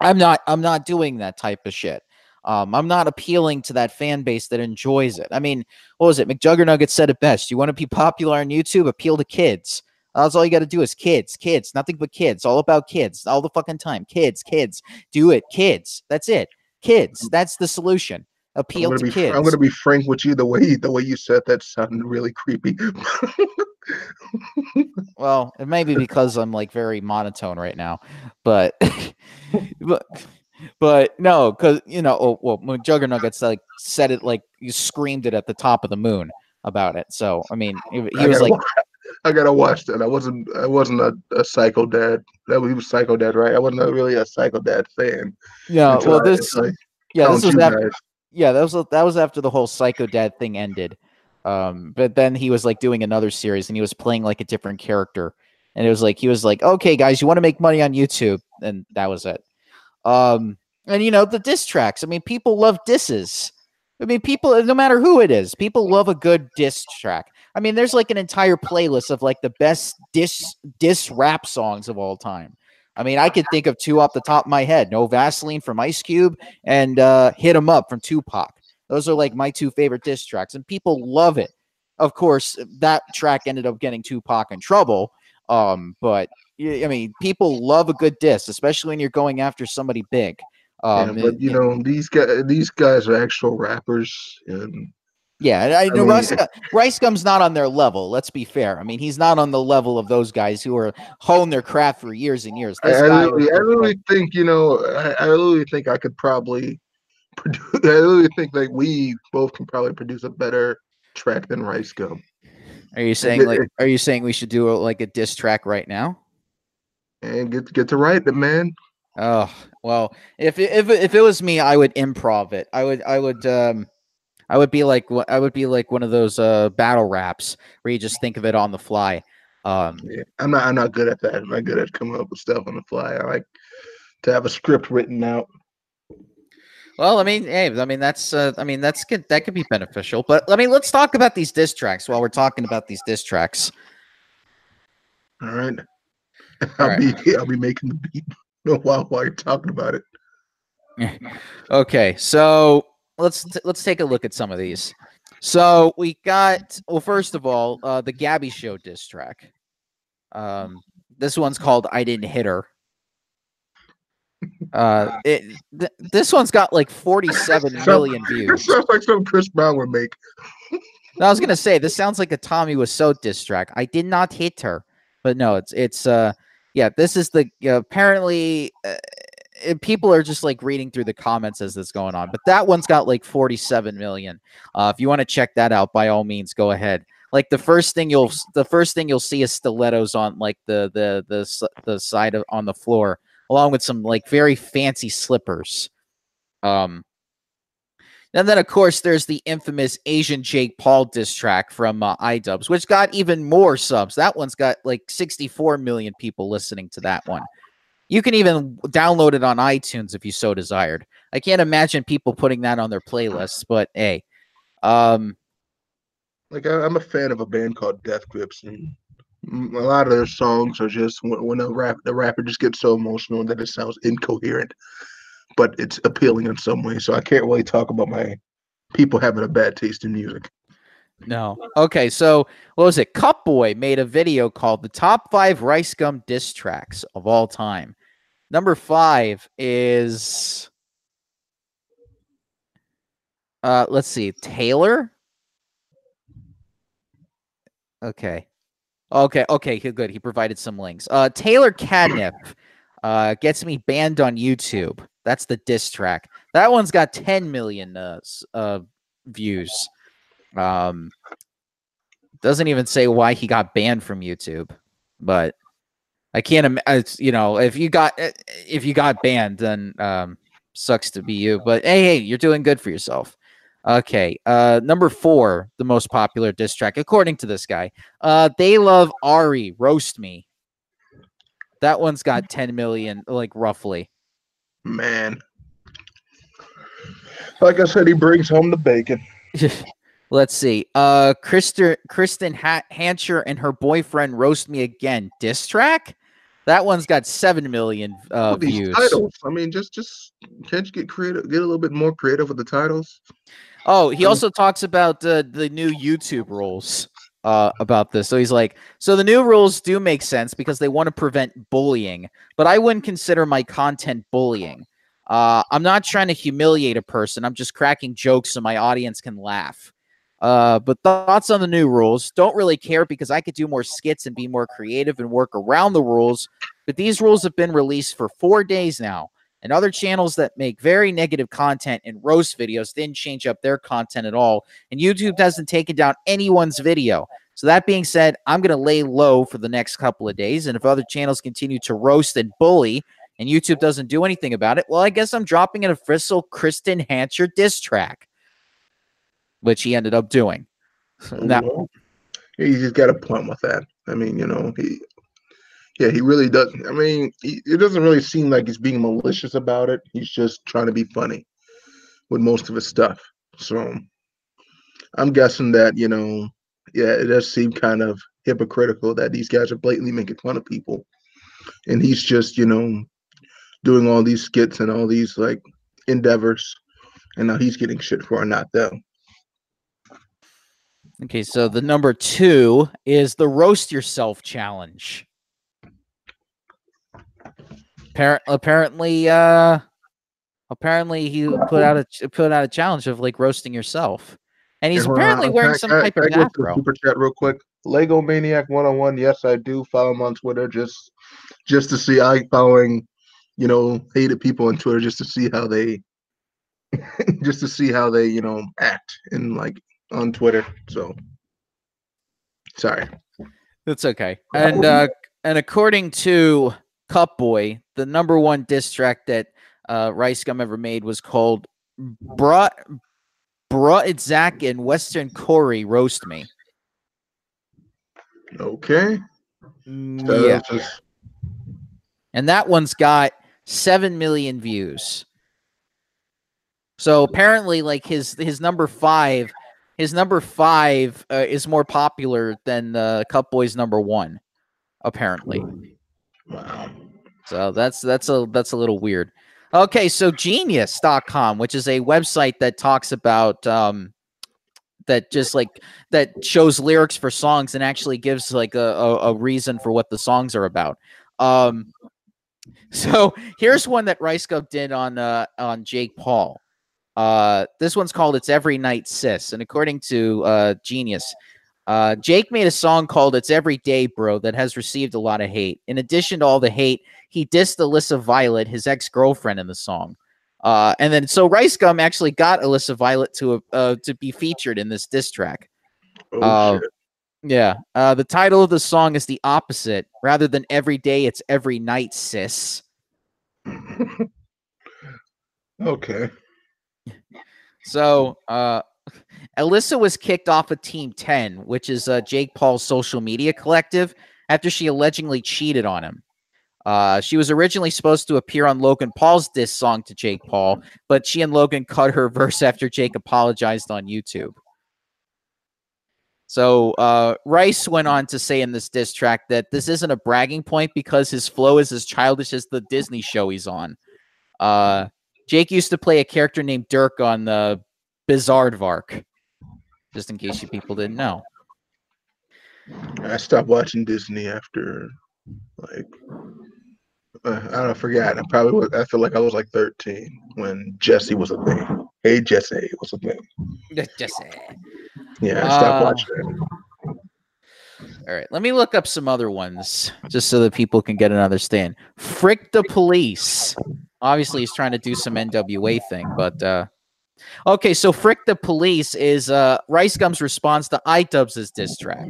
A: I'm not I'm not doing that type of shit. Um, I'm not appealing to that fan base that enjoys it. I mean, what was it? McJuggernuggets said it best. You want to be popular on YouTube? Appeal to kids. That's all you got to do is kids, kids, nothing but kids. All about kids, all the fucking time. Kids, kids, do it, kids. That's it. Kids. That's the solution. Appeal to
B: gonna be
A: kids.
B: I'm gonna be frank with you. The way the way you said that sounded really creepy.
A: Well, it may be because I'm like very monotone right now, but but but no, because you know, oh, well, when Juggernuggets like said it like you screamed it at the top of the moon about it. So I mean, he, he
B: I
A: was like,
B: wa- I gotta watch that. I wasn't I wasn't a, a psycho dad. That was, he was psycho dad, right? I wasn't really a psycho dad fan.
A: yeah, well,
B: I-
A: this
B: I
A: yeah, this was after. Yeah, that was that was after the whole Psycho Dad thing ended. Um, but then he was like doing another series and he was playing like a different character, and it was like he was like, "Okay, guys, you want to make money on YouTube?" And that was it. Um, and you know the diss tracks. I mean, people love disses. I mean, people, no matter who it is, people love a good diss track. I mean, there's like an entire playlist of like the best diss diss rap songs of all time. I mean, I could think of two off the top of my head: "No Vaseline" from Ice Cube and uh, "Hit 'Em Up" from Tupac. Those are like my two favorite diss tracks, and people love it. Of course, that track ended up getting Tupac in trouble. Um, but I mean, people love a good diss, especially when you're going after somebody big. Um,
B: yeah, but you
A: and-
B: know these guys these guys are actual rappers, and
A: Yeah, I know
B: mean-
A: Rice, Rice Gum's not on their level. Let's be fair. I mean, he's not on the level of those guys who are honed their craft for years and years.
B: I,
A: This
B: I
A: guy
B: really,
A: was
B: I really think you know, I, I really think I could probably produce. I really think like we both can probably produce a better track than Rice Gum.
A: are you saying like? Are you saying we should do a, like a diss track right now?
B: And get get to write it, man.
A: Oh well, if if if it was me, I would improv it. I would I would um I would be like I would be like one of those uh battle raps where you just think of it on the fly. Um,
B: Yeah, I'm not. I'm not good at that. I'm not good at coming up with stuff on the fly. I like to have a script written out.
A: well, I mean, hey, I mean that's uh, I mean that's good. That could be beneficial. But I mean, let's talk about these diss tracks while we're talking about these diss tracks.
B: All right. I'll
A: right.
B: be. I'll be making the beat while while you're talking about it.
A: Okay, so let's t- let's take a look at some of these. So we got well, first of all, uh, the Gabby Show diss track. Um, this one's called "I Didn't Hit Her." Uh, it th- this one's got like forty-seven
B: So-
A: million
B: It
A: views.
B: sounds like something Chris Brown would make.
A: I was gonna say this sounds like a Tommy Wiseau diss track. I did not hit her, but no, it's it's uh yeah. This is the apparently uh, uh, people are just like reading through the comments as this going on, but that one's got like forty seven million. Uh, if you want to check that out, by all means, go ahead. Like the first thing you'll the first thing you'll see is stilettos on like the the the the side of on the floor, along with some like very fancy slippers. Um, and then, of course, there's the infamous Asian Jake Paul diss track from uh, iDubbbz, which got even more subs. That one's got like 64 million people listening to that one. You can even download it on iTunes if you so desired. I can't imagine people putting that on their playlists, but hey, um,
B: Like I, I'm a fan of a band called Death Grips, and a lot of their songs are just when, when a rap the rapper just gets so emotional that it sounds incoherent, but it's appealing in some way. So I can't really talk about my people having a bad taste in music.
A: No. Okay, so what was it? Cup Boy made a video called "The Top Five Rice Gum Diss Tracks of All Time." Number five is, uh, let's see, Taylor. Okay. Okay. Okay. Good. He provided some links. Uh, Taylor Caniff uh, gets me banned on YouTube. That's the diss track. That one's got 10 million uh, uh, views. Um, doesn't even say why he got banned from YouTube, but I can't. Im- it's, you know, if you got eh, if you got banned, then um, sucks to be you. But hey, hey, you're doing good for yourself. Okay, uh, number four, the most popular diss track, according to this guy. Uh, they love Ari, roast me. That one's got 10 million, like roughly.
B: Man, like I said, he brings home the bacon.
A: Let's see. Uh, Kristen Kristen ha- Hancher and her boyfriend roast me again. Diss track. That one's got seven million uh, views.
B: titles. I mean, just just can't you get creative? Get a little bit more creative with the titles.
A: Oh, he
B: Um,
A: also talks about uh, the new YouTube rules uh, about this. So he's like, so the new rules do make sense because they want to prevent bullying, but I wouldn't consider my content bullying. Uh, I'm not trying to humiliate a person. I'm just cracking jokes so my audience can laugh. Uh, but thoughts on the new rules? Don't really care because I could do more skits and be more creative and work around the rules. But these rules have been released for four days now, and other channels that make very negative content and roast videos didn't change up their content at all. And YouTube hasn't taken down anyone's video. So that being said, I'm going to lay low for the next couple of days. And if other channels continue to roast and bully, and YouTube doesn't do anything about it, well, I guess I'm dropping an official Kristen Hancher diss track which he ended up doing.
B: now, well, he just got a point with that. I mean, you know, he, yeah, he really does. I mean, he, it doesn't really seem like he's being malicious about it. He's just trying to be funny with most of his stuff. So I'm guessing that, you know, yeah, it does seem kind of hypocritical that these guys are blatantly making fun of people. And he's just, you know, doing all these skits and all these like endeavors. And now he's getting shit for it, not them.
A: Okay, so the number two is the roast yourself challenge. Appar- apparently, uh, apparently he put out a put out a challenge of like roasting yourself, and he's apparently wearing some type of afro.
B: Super chat real quick. Lego Maniac one on one. Yes, I do follow him on Twitter just just to see. I following, you know, hated people on Twitter just to see how they, just to see how they, you know, act and like on Twitter. So sorry.
A: That's okay. And uh and according to Cup Boy, the number one diss track that uh Rice Gum ever made was called Brought Brought It Zach and Weston Koury Roast Me.
B: Okay.
A: Mm, yeah. Just... And that one's got seven million views. So apparently, like his his number five his number five uh, is more popular than the Cup Boys number one, apparently.
B: Wow.
A: So that's that's a that's a little weird. Okay, so genius.com, which is a website that talks about um that just like that shows lyrics for songs and actually gives like a, a, a reason for what the songs are about. Um so here's one that Rice did on uh on Jake Paul. Uh, this one's called "It's Every Night, Sis," and according to uh, Genius, uh, Jake made a song called "It's Every Day, Bro" that has received a lot of hate. In addition to all the hate, he dissed Alyssa Violet, his ex girlfriend, in the song. Uh, and then so Rice Gum actually got Alyssa Violet to uh, to be featured in this diss track.
B: Oh, uh,
A: yeah. Uh, the title of the song is the opposite. Rather than every day, it's every night, sis.
B: okay.
A: So, uh, Alyssa was kicked off of Team 10, which is uh, Jake Paul's social media collective, after she allegedly cheated on him. Uh, she was originally supposed to appear on Logan Paul's diss song to Jake Paul, but she and Logan cut her verse after Jake apologized on YouTube. So uh, Rice went on to say in this diss track that this isn't a bragging point because his flow is as childish as the Disney show he's on. Uh, Jake used to play a character named Dirk on the Bizaardvark. Just in case you people didn't know.
B: I stopped watching Disney after like uh, I don't know, forget. I probably was, I feel like I was like 13 when Jessie was a thing. Hey Jessie was a thing.
A: Jessie.
B: Yeah, I stopped uh, watching it.
A: All right, let me look up some other ones just so that people can get an understand. Frick the police. Obviously, he's trying to do some NWA thing, but uh, okay. So, frick the police is uh, Rice Gum's response to iDubbbz' diss track.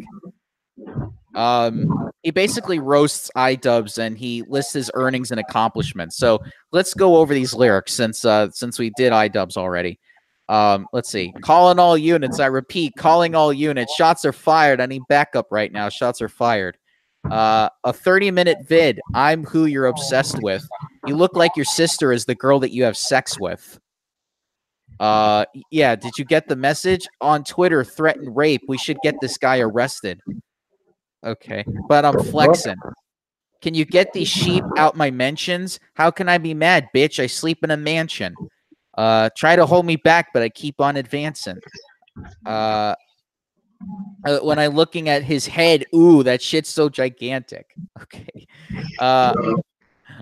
A: Um, he basically roasts iDubbbz and he lists his earnings and accomplishments. So let's go over these lyrics since uh, since we did iDubbbz already. Um, let's see. Calling all units. I repeat, calling all units. Shots are fired. I need backup right now. Shots are fired. Uh, a 30 minute vid. I'm who you're obsessed with. You look like your sister is the girl that you have sex with. Uh, yeah. Did you get the message on Twitter? Threatened rape. We should get this guy arrested. Okay, but I'm flexing. Can you get these sheep out my mentions? How can I be mad, bitch? I sleep in a mansion. Uh, try to hold me back, but I keep on advancing. Uh, uh, when I'm looking at his head, ooh, that shit's so gigantic. Okay. Uh,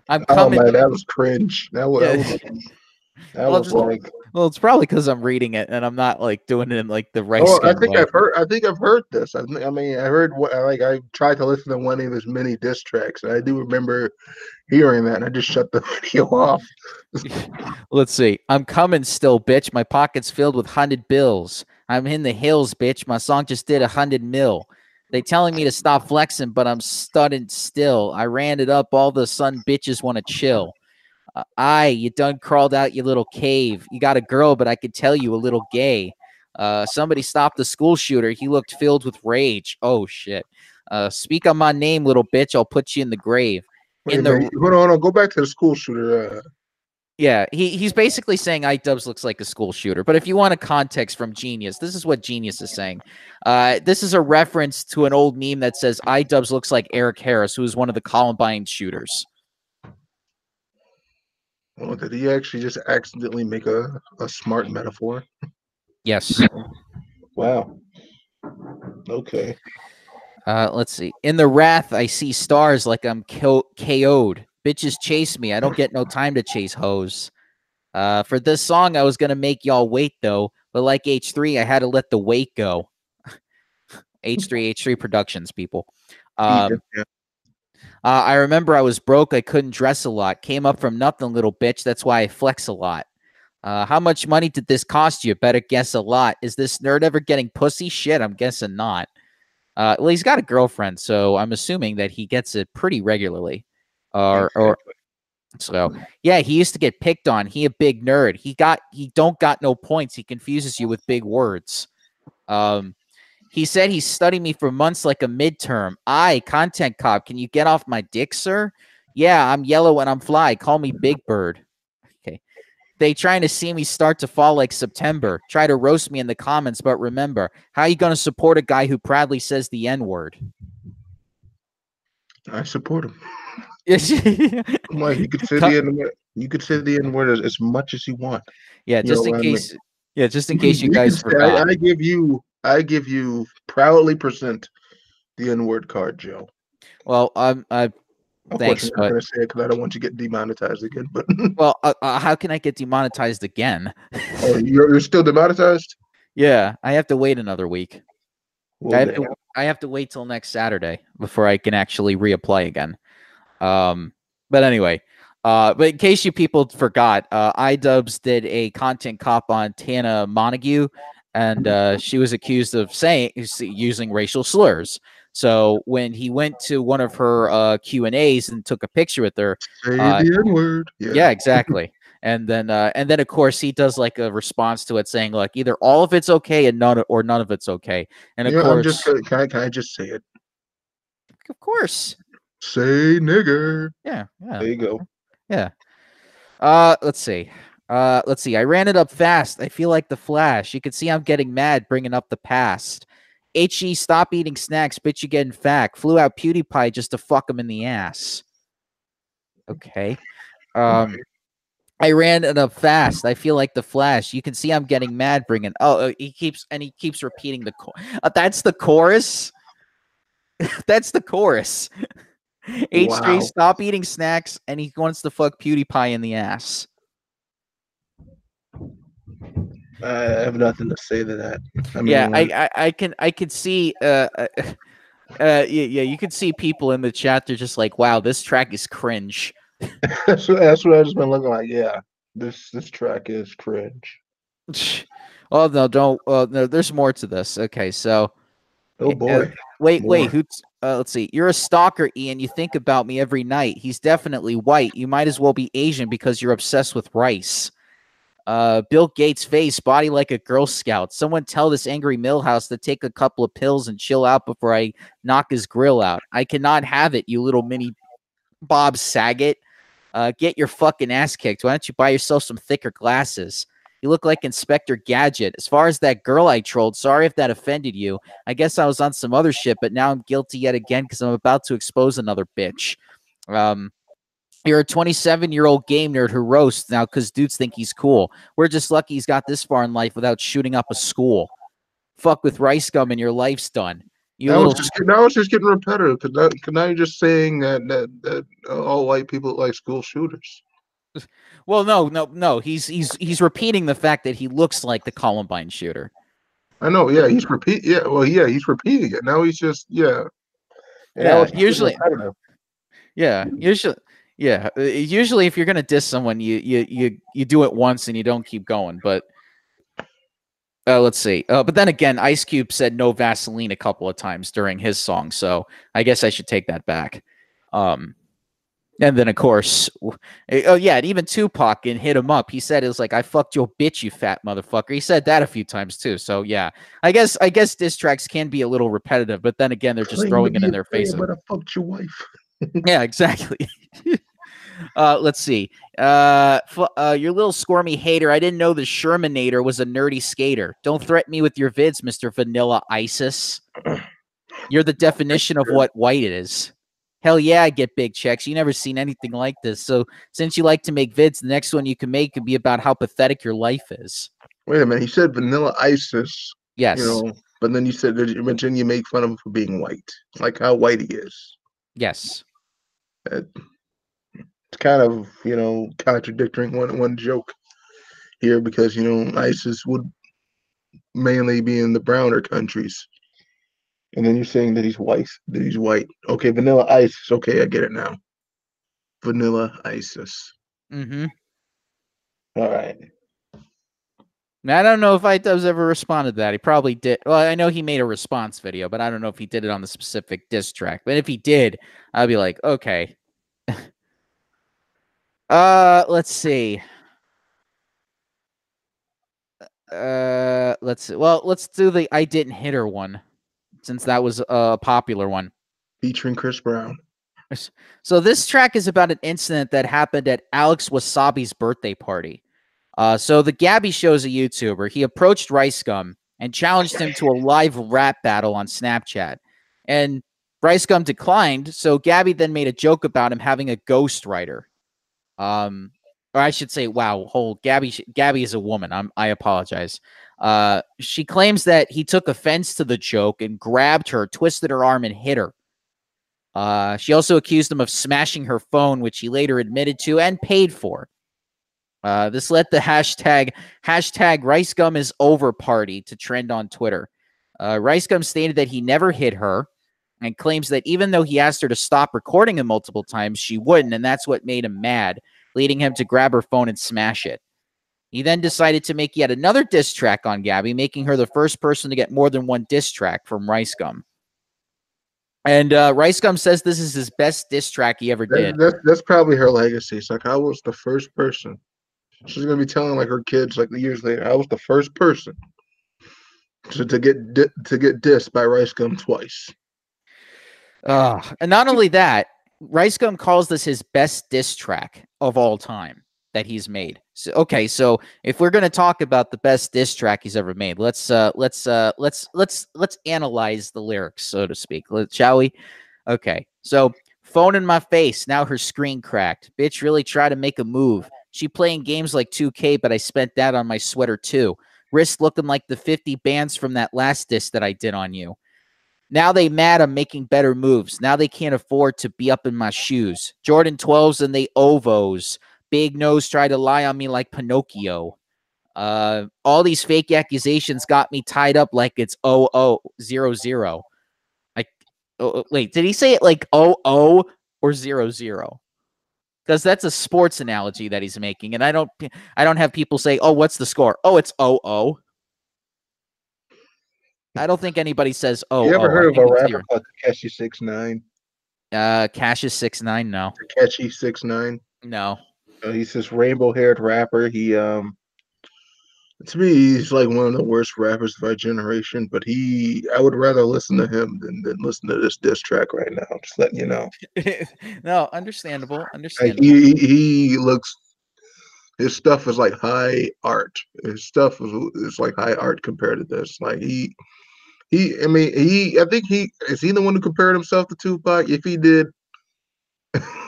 A: I'm
B: Oh
A: coming.
B: man, that was cringe. That was, that was, that was
A: just-
B: like.
A: Well, it's probably because I'm reading it and I'm not like doing it in like the right.
B: Oh, I think
A: way.
B: I've heard. I think I've heard this. I, I mean, I heard what. Like, I tried to listen to one of his many diss tracks, and I do remember hearing that, and I just shut the video off.
A: Let's see. I'm coming still, bitch. My pocket's filled with hundred bills. I'm in the hills, bitch. My song just did a hundred mil. They telling me to stop flexing, but I'm studding still. I ran it up. All the sun bitches want to chill. Uh, I, you done crawled out your little cave. You got a girl, but I could tell you a little gay. Uh, somebody stopped the school shooter. He looked filled with rage. Oh shit. Uh, speak on my name, little bitch. I'll put you in the grave.
B: Wait,
A: In the-
B: hold on, hold on. Go back to the school shooter.
A: Yeah, he he's basically saying iDubbbz looks like a school shooter. But if you want a context from Genius, this is what Genius is saying. Uh, this is a reference to an old meme that says iDubbbz looks like Eric Harris, who was one of the Columbine shooters.
B: oh, did he actually just accidentally make a, a smart metaphor?
A: Yes.
B: Wow. Okay.
A: Uh, let's see. In the wrath, I see stars like I'm ko- KO'd. Bitches chase me. I don't get no time to chase hoes. Uh, for this song, I was gonna make y'all wait though, but like H3, I had to let the weight go. H3 H3 Productions, people. Um,
B: yeah.
A: Uh, I remember I was broke. I couldn't dress a lot. Came up from nothing, little bitch. That's why I flex a lot. Uh, how much money did this cost you? Better guess a lot. Is this nerd ever getting pussy? Shit, I'm guessing not. Uh, well, he's got a girlfriend, so I'm assuming that he gets it pretty regularly. Or, or so yeah, he used to get picked on. He a big nerd. He got he don't got no points. He confuses you with big words. Um, he said he studied me for months like a midterm. I, content cop, can you get off my dick, sir? Yeah, I'm yellow and I'm fly. Call me Big Bird. Okay. They trying to see me start to fall like September. Try to roast me in the comments, but remember, how you gonna support a guy who proudly says the N-word?
B: I support him.
A: Yeah,
B: Come on, you could say the N word. You could say the N word as, much as you want.
A: Yeah, just
B: know
A: in
B: what I mean?
A: case. Yeah, just in case you
B: can
A: guys forgot.
B: I, I give you. I give you proudly present the N word card, Joe.
A: Well, uh,
B: Of
A: Thanks,
B: course, I'm
A: but-
B: gonna say it because I don't want you to get demonetized again. But
A: well, uh, uh, how can I get demonetized again?
B: oh, you're, you're still demonetized.
A: Yeah, I have to wait another week.
B: Well,
A: I have, to, I have to wait till next Saturday before I can actually reapply again. Um, but anyway, uh, but in case you people forgot, uh, iDubbbz did a content cop on Tana Mongeau, and uh, she was accused of saying using racial slurs. So when he went to one of her uh, Q and A's and took a picture with her,
B: Say
A: uh,
B: the N word. Yeah.
A: yeah, exactly. and then uh, and then of course he does like a response to it saying like either all of it's okay and none or none of it's okay. And of
B: Yeah, I'm
A: course,
B: just can I can I just say it?
A: of course,
B: Say nigger.
A: yeah, yeah.
B: There you go.
A: Yeah. Uh, let's see. Uh, let's see. I ran it up fast. I feel like the Flash. You can see I'm getting mad bringing up the past. He, stop eating snacks. Bitch, you getting fat. Flew out PewDiePie just to fuck him in the ass. Okay. Um, I ran it up fast. I feel like the Flash. You can see I'm getting mad bringing. Oh, uh, he keeps and he keeps repeating the. Cho- uh, that's the chorus. that's the chorus. H3,
B: Wow.
A: stop eating snacks, and he wants to fuck PewDiePie in the ass.
B: I have nothing to say to that. I mean,
A: yeah, I, I, I can, I can see, uh, uh, uh, yeah, yeah, you can see people in the chat. They're just like, "Wow, this track is cringe."
B: that's what that's what I've just been looking like. Yeah, this this track is cringe.
A: oh no, don't. Uh, no, there's more to this. Okay, so
B: Oh
A: Uh,
B: boy.
A: wait, wait,
B: More.
A: who's? Uh, let's see. You're a stalker, Ian. You think about me every night. He's definitely white. You might as well be Asian because you're obsessed with rice. Uh, Bill Gates' face, body like a Girl Scout. Someone tell this angry Milhouse to take a couple of pills and chill out before I knock his grill out. I cannot have it, you little mini Bob Saget. Uh, get your fucking ass kicked. Why don't you buy yourself some thicker glasses? You look like Inspector Gadget. As far as that girl I trolled, sorry if that offended you. I guess I was on some other shit, but now I'm guilty yet again because I'm about to expose another bitch. Um, you're a 27 year old game nerd who roasts now because dudes think he's cool. We're just lucky he's got this far in life without shooting up a school. Fuck with rice gum and your life's done. You
B: now,
A: little.
B: it's just, now it's just getting repetitive because now, you're just saying that that, that uh, all white people like school shooters.
A: Well, no, no, no. He's he's he's repeating the fact that he looks like the Columbine shooter.
B: I know, yeah, he's repeat, yeah, well, yeah, he's repeating it. Now he's just, yeah,
A: Yeah, usually-. Yeah, usually. Yeah, usually if you're gonna diss someone, you you you you do it once and you don't keep going. But uh, let's see. Uh, but then again, Ice Cube said no Vaseline a couple of times during his song, so I guess I should take that back. Um, and then of course, eh, oh yeah, and even Tupac and hit him up. He said it was like I fucked your bitch, you fat motherfucker. He said that a few times too. So yeah, I guess I guess diss tracks can be a little repetitive, but then again, they're just
B: Claim
A: throwing it in their faces.
B: But I fucked your wife.
A: Yeah, exactly. uh, let's see. Uh, f- uh, your little squirmy hater. I didn't know the Shermanator was a nerdy skater. Don't threaten me with your vids, Mister Vanilla ISIS. You're the definition of what white is. Hell yeah, I get big checks. You never seen anything like this. So since you like to make vids, the next one you can make could be about how pathetic your life is.
B: Wait a minute, he said Vanilla Isis,
A: Yes.
B: you know, but then you said that you mentioned you make fun of him for being white, like how white he is.
A: yes.
B: It- it's kind of you know contradicting one one joke here because you know ISIS would mainly be in the browner countries, and then you're saying that he's white. That he's white. Okay, Vanilla ISIS. Okay, I get it now. Vanilla ISIS.
A: Mm-hmm.
B: All right.
A: Now, I don't know if Itos ever responded to that. He probably did. Well, I know he made a response video, but I don't know if he did it on the specific diss track. But if he did, I'd be like, okay. uh, let's see. Uh, let's see. Well, let's do the I didn't hit her one, since that was a popular one.
B: Featuring Chris Brown.
A: So this track is about an incident that happened at Alex Wassabi's birthday party. Uh, so the Gabby Show is a YouTuber. He approached Rice Gum and challenged him to a live rap battle on Snapchat. And Rice Gum declined. So Gabby then made a joke about him having a ghostwriter. Um, or I should say, wow, hold Gabby. Gabby is a woman. I'm, I apologize. Uh, she claims that he took offense to the joke and grabbed her, twisted her arm, and hit her. Uh, she also accused him of smashing her phone, which he later admitted to and paid for. Uh, this led the hashtag hashtag Rice Gum is over party to trend on Twitter. Uh, Rice Gum stated that he never hit her and claims that even though he asked her to stop recording him multiple times, she wouldn't, and that's what made him mad, leading him to grab her phone and smash it. He then decided to make yet another diss track on Gabby, making her the first person to get more than one diss track from Rice Gum. And uh, Rice Gum says this is his best diss track he ever did.
B: that's that's probably her legacy. It's like I was the first person. She's gonna be telling like her kids like years later. I was the first person to, to get di- to get dissed by Rice Gum twice.
A: Uh, and not only that, Rice Gum calls this his best diss track of all time that he's made. So okay, so if we're gonna talk about the best diss track he's ever made, let's uh let's uh let's let's let's analyze the lyrics, so to speak. Let, shall we? Okay, so phone in my face, now her screen cracked. Bitch really tried to make a move. She playing games like 2K, but I spent that on my sweater too. Wrist looking like the 50 bands from that last diss that I did on you. Now they mad I'm making better moves. Now they can't afford to be up in my shoes. Jordan 12s and they ovos. Big nose try to lie on me like Pinocchio. Uh, all these fake accusations got me tied up like it's oh oh zero zero. Like, oh, oh, wait, did he say it like oh oh or zero zero? Because that's a sports analogy that he's making, and I don't, I don't have people say, "Oh, what's the score?" Oh, it's oh oh. I don't think anybody says, "Oh."
B: you ever
A: oh,
B: heard of a rapper
A: zero.
B: called Tekashi Six Nine?
A: Uh, Cash is six nine. No,
B: Tekashi Six Nine.
A: no.
B: Uh, he's this rainbow haired rapper. He um to me he's like one of the worst rappers of our generation, but he I would rather listen to him than, than listen to this diss track right now. Just letting you know.
A: no, understandable.
B: Like
A: Understandable.
B: he he looks his stuff is like high art. His stuff is is like high art compared to this. Like he he I mean he I think he is he the one who compared himself to Tupac? If he did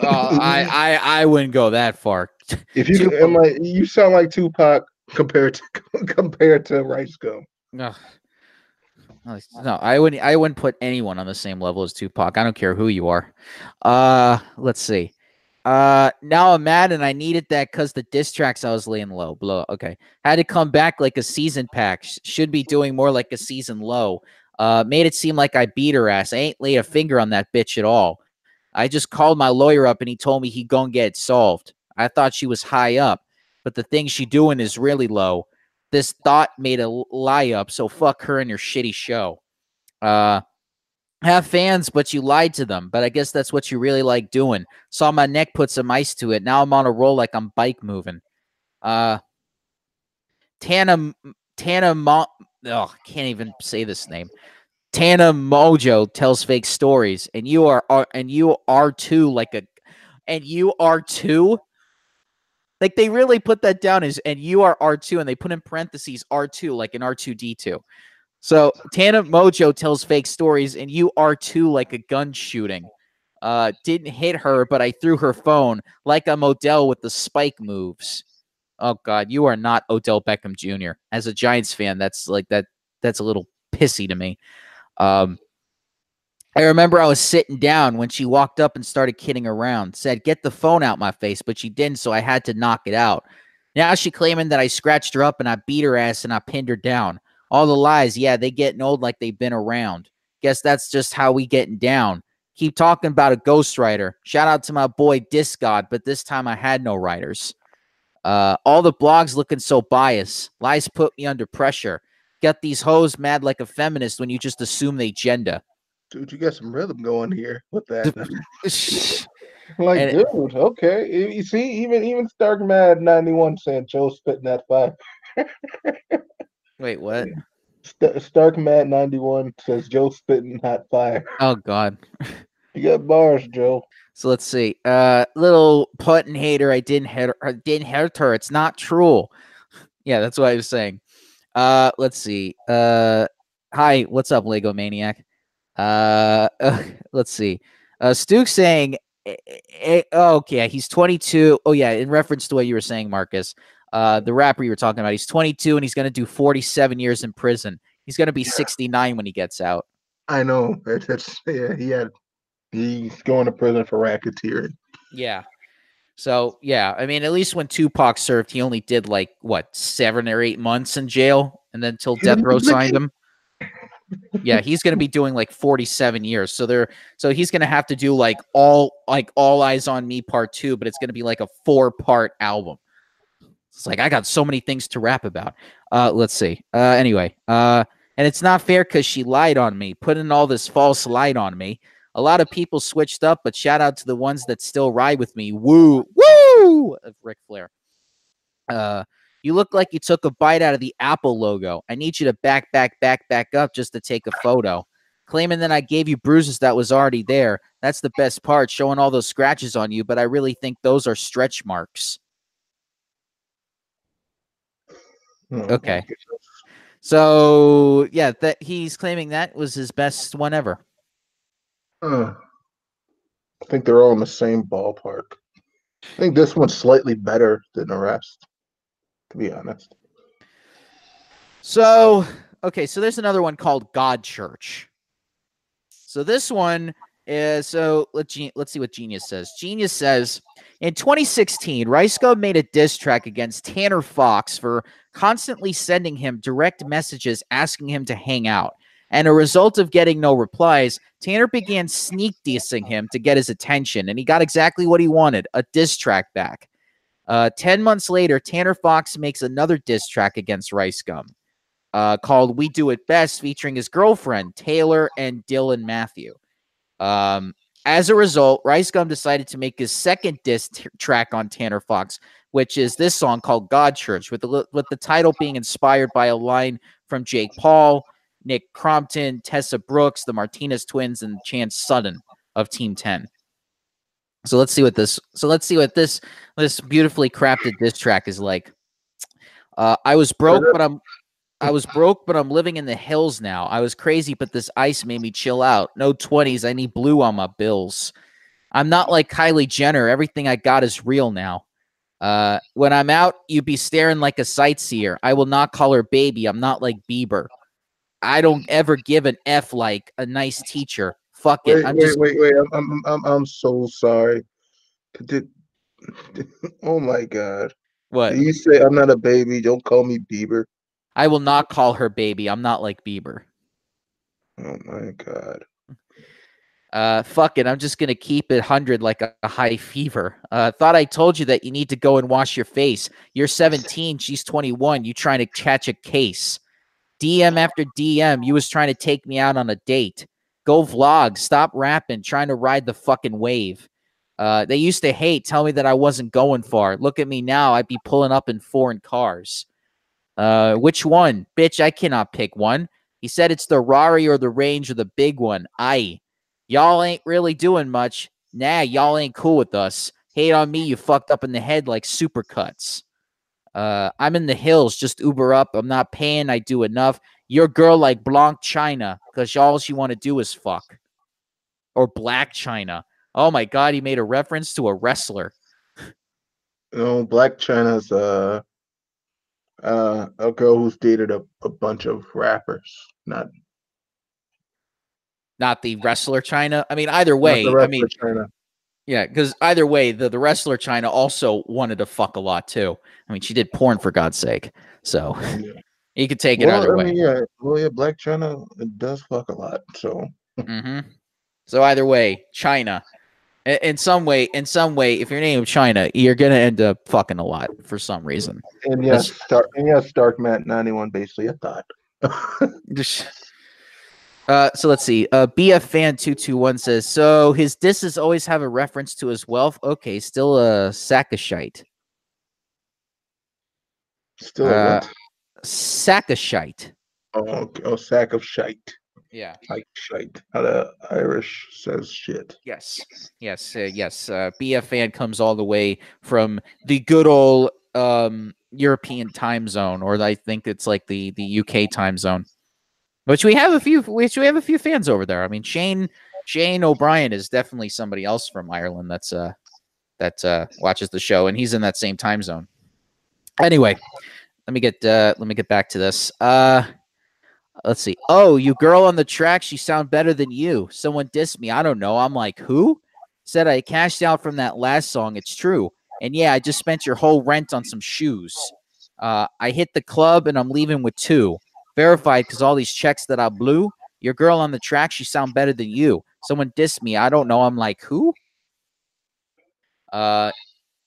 A: Oh, I, I, I wouldn't go that far.
B: if you like you sound like Tupac compared to compared to Rice Gum.
A: Ugh. No, I wouldn't. I wouldn't put anyone on the same level as Tupac. I don't care who you are. Uh, let's see. Uh, now I'm mad and I needed that because the diss tracks I was laying low. Blow. Okay, had to come back like a season pack. Should be doing more like a season low. Uh, made it seem like I beat her ass. I ain't laid a finger on that bitch at all. I just called my lawyer up and he told me he gonna get it solved. I thought she was high up, but the thing she doing is really low this thought made a lie up. So fuck her and your shitty show. Uh, have fans, but you lied to them. But I guess that's what you really like doing. Saw my neck put some ice to it. Now I'm on a roll like I'm bike moving. Uh, Tana Tana Mo. Oh, can't even say this name. Tana Mojo tells fake stories, and you are, are and you are too like a, and you are too like they really put that down as and you are R2 and they put in parentheses R2 like an R2D2. So Tana Mojo tells fake stories and you are too like a gun shooting. Uh didn't hit her, but I threw her phone like I'm Odell with the spike moves. Oh god, you are not Odell Beckham Jr. As a Giants fan, that's like that that's a little pissy to me. Um I remember I was sitting down when she walked up and started kidding around. Said, "Get the phone out my face," but she didn't, so I had to knock it out. Now she claiming that I scratched her up and I beat her ass and I pinned her down. All the lies, yeah, they getting old like they've been around. Guess that's just how we getting down. Keep talking about a ghostwriter. Shout out to my boy Disc God, but this time I had no writers. Uh, all the blogs looking so biased. Lies put me under pressure. Got these hoes mad like a feminist when you just assume they gender
B: dude, you got some rhythm going here with that. like, and dude, okay. You see, even even Stark Mad 91 saying Joe spitting that fire.
A: Wait, what?
B: St- Stark Mad 91 says Joe spitting hot fire.
A: Oh God.
B: You got bars, Joe.
A: So let's see. Uh little Puttin hater, I didn't hit her I didn't hurt her. It's not true. Yeah, that's what I was saying. Uh let's see. Uh hi, what's up, Lego Maniac? Uh, uh let's see. Uh, Stuke saying, eh, eh, eh, oh, okay, he's 22. Oh, yeah, in reference to what you were saying, Marcus, uh, the rapper you were talking about, he's 22 and he's going to do 47 years in prison. He's going to be yeah. 69 when he gets out.
B: I know. That's, yeah, he had, he's going to prison for racketeering.
A: Yeah. So, yeah, I mean, at least when Tupac served, he only did like, what, seven or eight months in jail? And then till death row signed him yeah, he's going to be doing like 47 years. So they're so he's going to have to do like all like all eyes on me part 2, but it's going to be like a four-part album. It's like I got so many things to rap about. Uh let's see. Uh anyway, uh and it's not fair cuz she lied on me, putting all this false light on me. A lot of people switched up, but shout out to the ones that still ride with me. Woo! Woo! Of Ric Flair. Uh you look like you took a bite out of the Apple logo. I need you to back, back, back, back up just to take a photo. Claiming that I gave you bruises that was already there. That's the best part, showing all those scratches on you, but I really think those are stretch marks. Hmm, okay. So yeah, that he's claiming that was his best one ever.
B: Uh, I think they're all in the same ballpark. I think this one's slightly better than the rest to be honest.
A: So, okay, so there's another one called God Church. So this one is so let's let's see what Genius says. Genius says in 2016, RiceGum made a diss track against Tanner Fox for constantly sending him direct messages asking him to hang out. And a result of getting no replies, Tanner began sneak dissing him to get his attention, and he got exactly what he wanted a diss track back. Uh, 10 months later, Tanner Fox makes another diss track against RiceGum uh, called We Do It Best, featuring his girlfriend, Taylor and Dylan Matthew. Um, as a result, RiceGum decided to make his second diss t- track on Tanner Fox, which is this song called God Church, with the, with the title being inspired by a line from Jake Paul, Nick Crompton, Tessa Brooks, the Martinez twins, and Chance Sutton of Team 10. So let's see what this. So let's see what this this beautifully crafted diss track is like. Uh, I was broke, but I'm I was broke, but I'm living in the hills now. I was crazy, but this ice made me chill out. No twenties. I need blue on my bills. I'm not like Kylie Jenner. Everything I got is real now. Uh, when I'm out, you'd be staring like a sightseer. I will not call her baby. I'm not like Bieber. I don't ever give an F like a nice teacher. Fuck it.
B: Wait,
A: I'm
B: wait,
A: just
B: wait, wait. I'm, I'm, I'm, I'm so sorry. Did, oh my god.
A: what?
B: Did you say I'm not a baby? Don't call me Bieber.
A: I will not call her baby. I'm not like Bieber.
B: Oh my god.
A: Uh, fuck it. I'm just gonna keep it hundred like a, a high fever. Uh, thought I told you that you need to go and wash your face. You're 17. She's 21. You trying to catch a case? DM after DM. You was trying to take me out on a date. Go vlog. Stop rapping. Trying to ride the fucking wave. Uh, they used to hate. Tell me that I wasn't going far. Look at me now. I'd be pulling up in foreign cars. Uh, which one, bitch? I cannot pick one. He said it's the Rari or the Range or the big one. I. Y'all ain't really doing much. Nah, y'all ain't cool with us. Hate on me, you fucked up in the head like supercuts. Uh, I'm in the hills, just Uber up. I'm not paying, I do enough. Your girl like Blac Chyna, because all she want to do is fuck. Or Blac Chyna. Oh my god, he made a reference to a wrestler.
B: Know, Blac Chyna's uh uh a girl who's dated a, a bunch of rappers. Not,
A: Not the wrestler China. I mean, either way, I mean,
B: China.
A: Yeah, because either way, the, the wrestler China also wanted to fuck a lot too. I mean, she did porn for God's sake. So
B: Yeah.
A: you could take it
B: Well,
A: either
B: I
A: way.
B: mean, yeah, well, yeah, Blac Chyna it does fuck a lot. So
A: hmm So either way, China. In some way, in some way, if your name is China, you're gonna end up fucking a lot for some reason.
B: and yes, and yes, Stark Matt ninety one basically a thought.
A: Uh, so let's see. Uh, BF fan two two one says so. His disses always have a reference to his wealth. Okay, still a sack of shite.
B: Still,
A: Uh? Sack of shite.
B: Oh, okay. oh, sack of shite,
A: Yeah.
B: like shite. How the Irish says shit.
A: Yes, yes, uh, yes. Uh, BF fan comes all the way from the good old um, European time zone, or I think it's like the the UK time zone, which we have a few, which we have a few fans over there. I mean, Shane Shane O'Brien is definitely somebody else from Ireland that's uh that uh, watches the show, and he's in that same time zone. Anyway, let me get uh, let me get back to this. Uh, let's see. Oh, you girl on the track, she sound better than you. Someone dissed me. I don't know. I'm like, who? Said I cashed out from that last song. It's true. And yeah, I just spent your whole rent on some shoes. Uh, I hit the club and I'm leaving with two. Verified because all these checks that I blew. Your girl on the track, she sound better than you. Someone dissed me. I don't know. I'm like, who? Uh,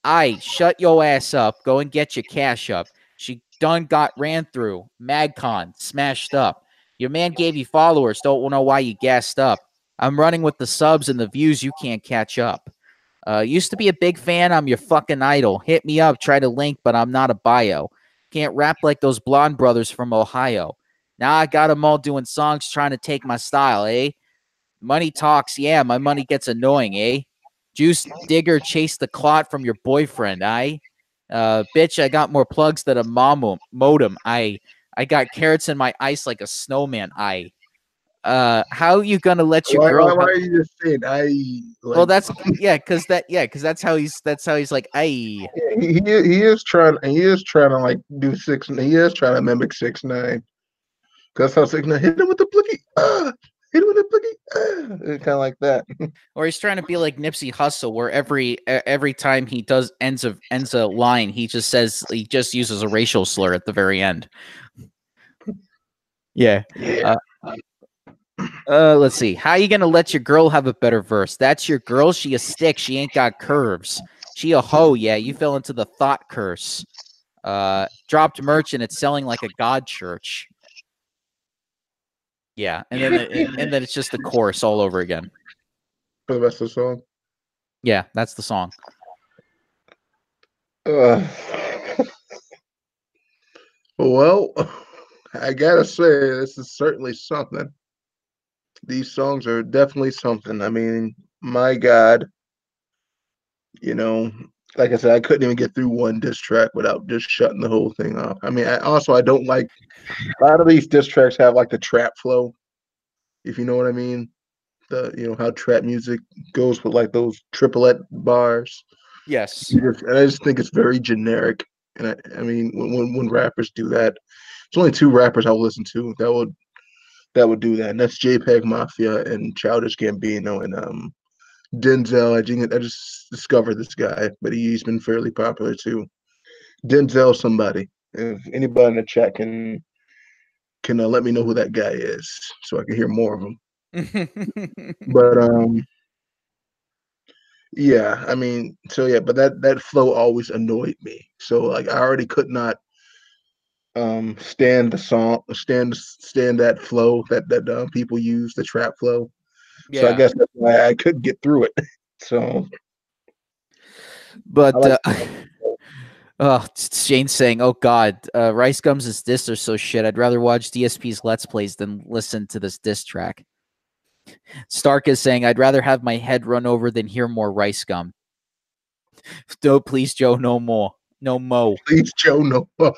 A: I shut your ass up. Go and get your cash up. She done got ran through. MagCon smashed up. Your man gave you followers. Don't know why you gassed up. I'm running with the subs and the views. You can't catch up. Uh, used to be a big fan. I'm your fucking idol. Hit me up. Try to link, but I'm not a bio. Can't rap like those blonde brothers from Ohio. Now I got them all doing songs trying to take my style, eh? Money talks. Yeah, my money gets annoying, eh? Juice digger chase the clot from your boyfriend, I. Uh, bitch, I got more plugs than a mom modem. I I got carrots in my ice like a snowman. I. Uh, how you gonna let your
B: Why,
A: girl?
B: why, why are you just saying I? Like,
A: well, that's yeah, cause that yeah, cause that's how he's that's how he's like, I.
B: he, he he is trying he is trying to like do six he is trying to mimic six nine. Cause how six nine hit him with the blicky, ah, hit him with the blicky, ah, kind of like that.
A: Or he's trying to be like Nipsey Hussle, where every every time he does ends of ends a line, he just says he just uses a racial slur at the very end. Yeah.
B: Yeah,
A: Uh, let's see. How you gonna let your girl have a better verse? That's your girl. She a stick. She ain't got curves. She a hoe. Yeah, you fell into the thought curse. Uh, dropped merch and it's selling like a god church. Yeah, and then it, and then it's just the chorus all over again.
B: for the rest of the song.
A: Yeah, that's the song.
B: Uh, well, I gotta say, this is certainly something. These songs are definitely something. I mean, my God, you know, like I said, I couldn't even get through one diss track without just shutting the whole thing off. I mean, I, also, I don't like a lot of these diss tracks have like the trap flow, if you know what I mean. The you know how trap music goes with like those triplet bars.
A: Yes.
B: Just- and I just think it's very generic. And I, I mean, when, when when rappers do that, there's only two rappers I'll listen to that would that would do that. And that's JPEG Mafia and Childish Gambino and um Denzel. I just, I just discovered this guy, but he's been fairly popular too. Denzel, somebody. If anybody in the chat can can uh, let me know who that guy is, so I can hear more of him. but um, yeah, I mean, so yeah, but that that flow always annoyed me. So like, I already could not um stand the song, stand stand that flow that that uh, people use the trap flow. Yeah. So I guess that's why I couldn't get through it. So,
A: but like uh, oh, Shane's saying, "Oh God, uh, Rice Gums is disc are so shit. I'd rather watch DSP's Let's Plays than listen to this disc track." Stark is saying, "I'd rather have my head run over than hear more Rice Gum." No, please, Joe, no more. No mo.
B: Please, Joe, no mo.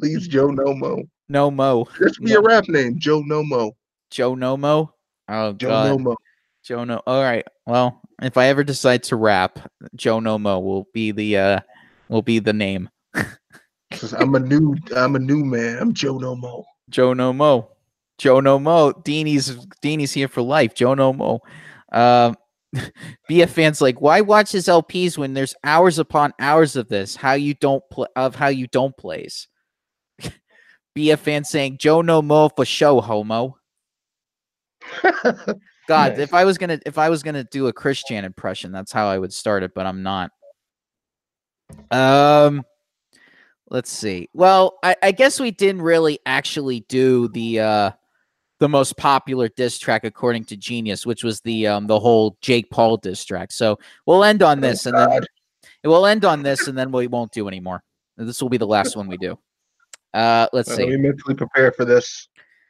B: Please, Joe, no mo.
A: No mo.
B: This be
A: no.
B: a rap name, Joe No Mo.
A: Joe No Mo. Oh
B: Joe
A: God.
B: Nomo.
A: Joe No. All right. Well, if I ever decide to rap, Joe No Mo will be the uh will be the name.
B: I'm a new I'm a new man. I'm Joe No Mo.
A: Joe No Mo. Joe No Mo. Deanie's Deanie's here for life. Joe No Mo. Um BF fans like, why watch his LPs when there's hours upon hours of this? How you don't play of how you don't plays. BF fans saying Joe No Mo for show homo. God, nice. if I was gonna if I was gonna do a Christian impression, that's how I would start it, but I'm not. Um let's see. Well, I, I guess we didn't really actually do the uh the most popular diss track according to Genius, which was the um the whole Jake Paul diss track. So we'll end on oh, this oh, and then we'll end on this and then we won't do anymore. This will be the last one we do. Uh let's see. We
B: me mentally prepare for this.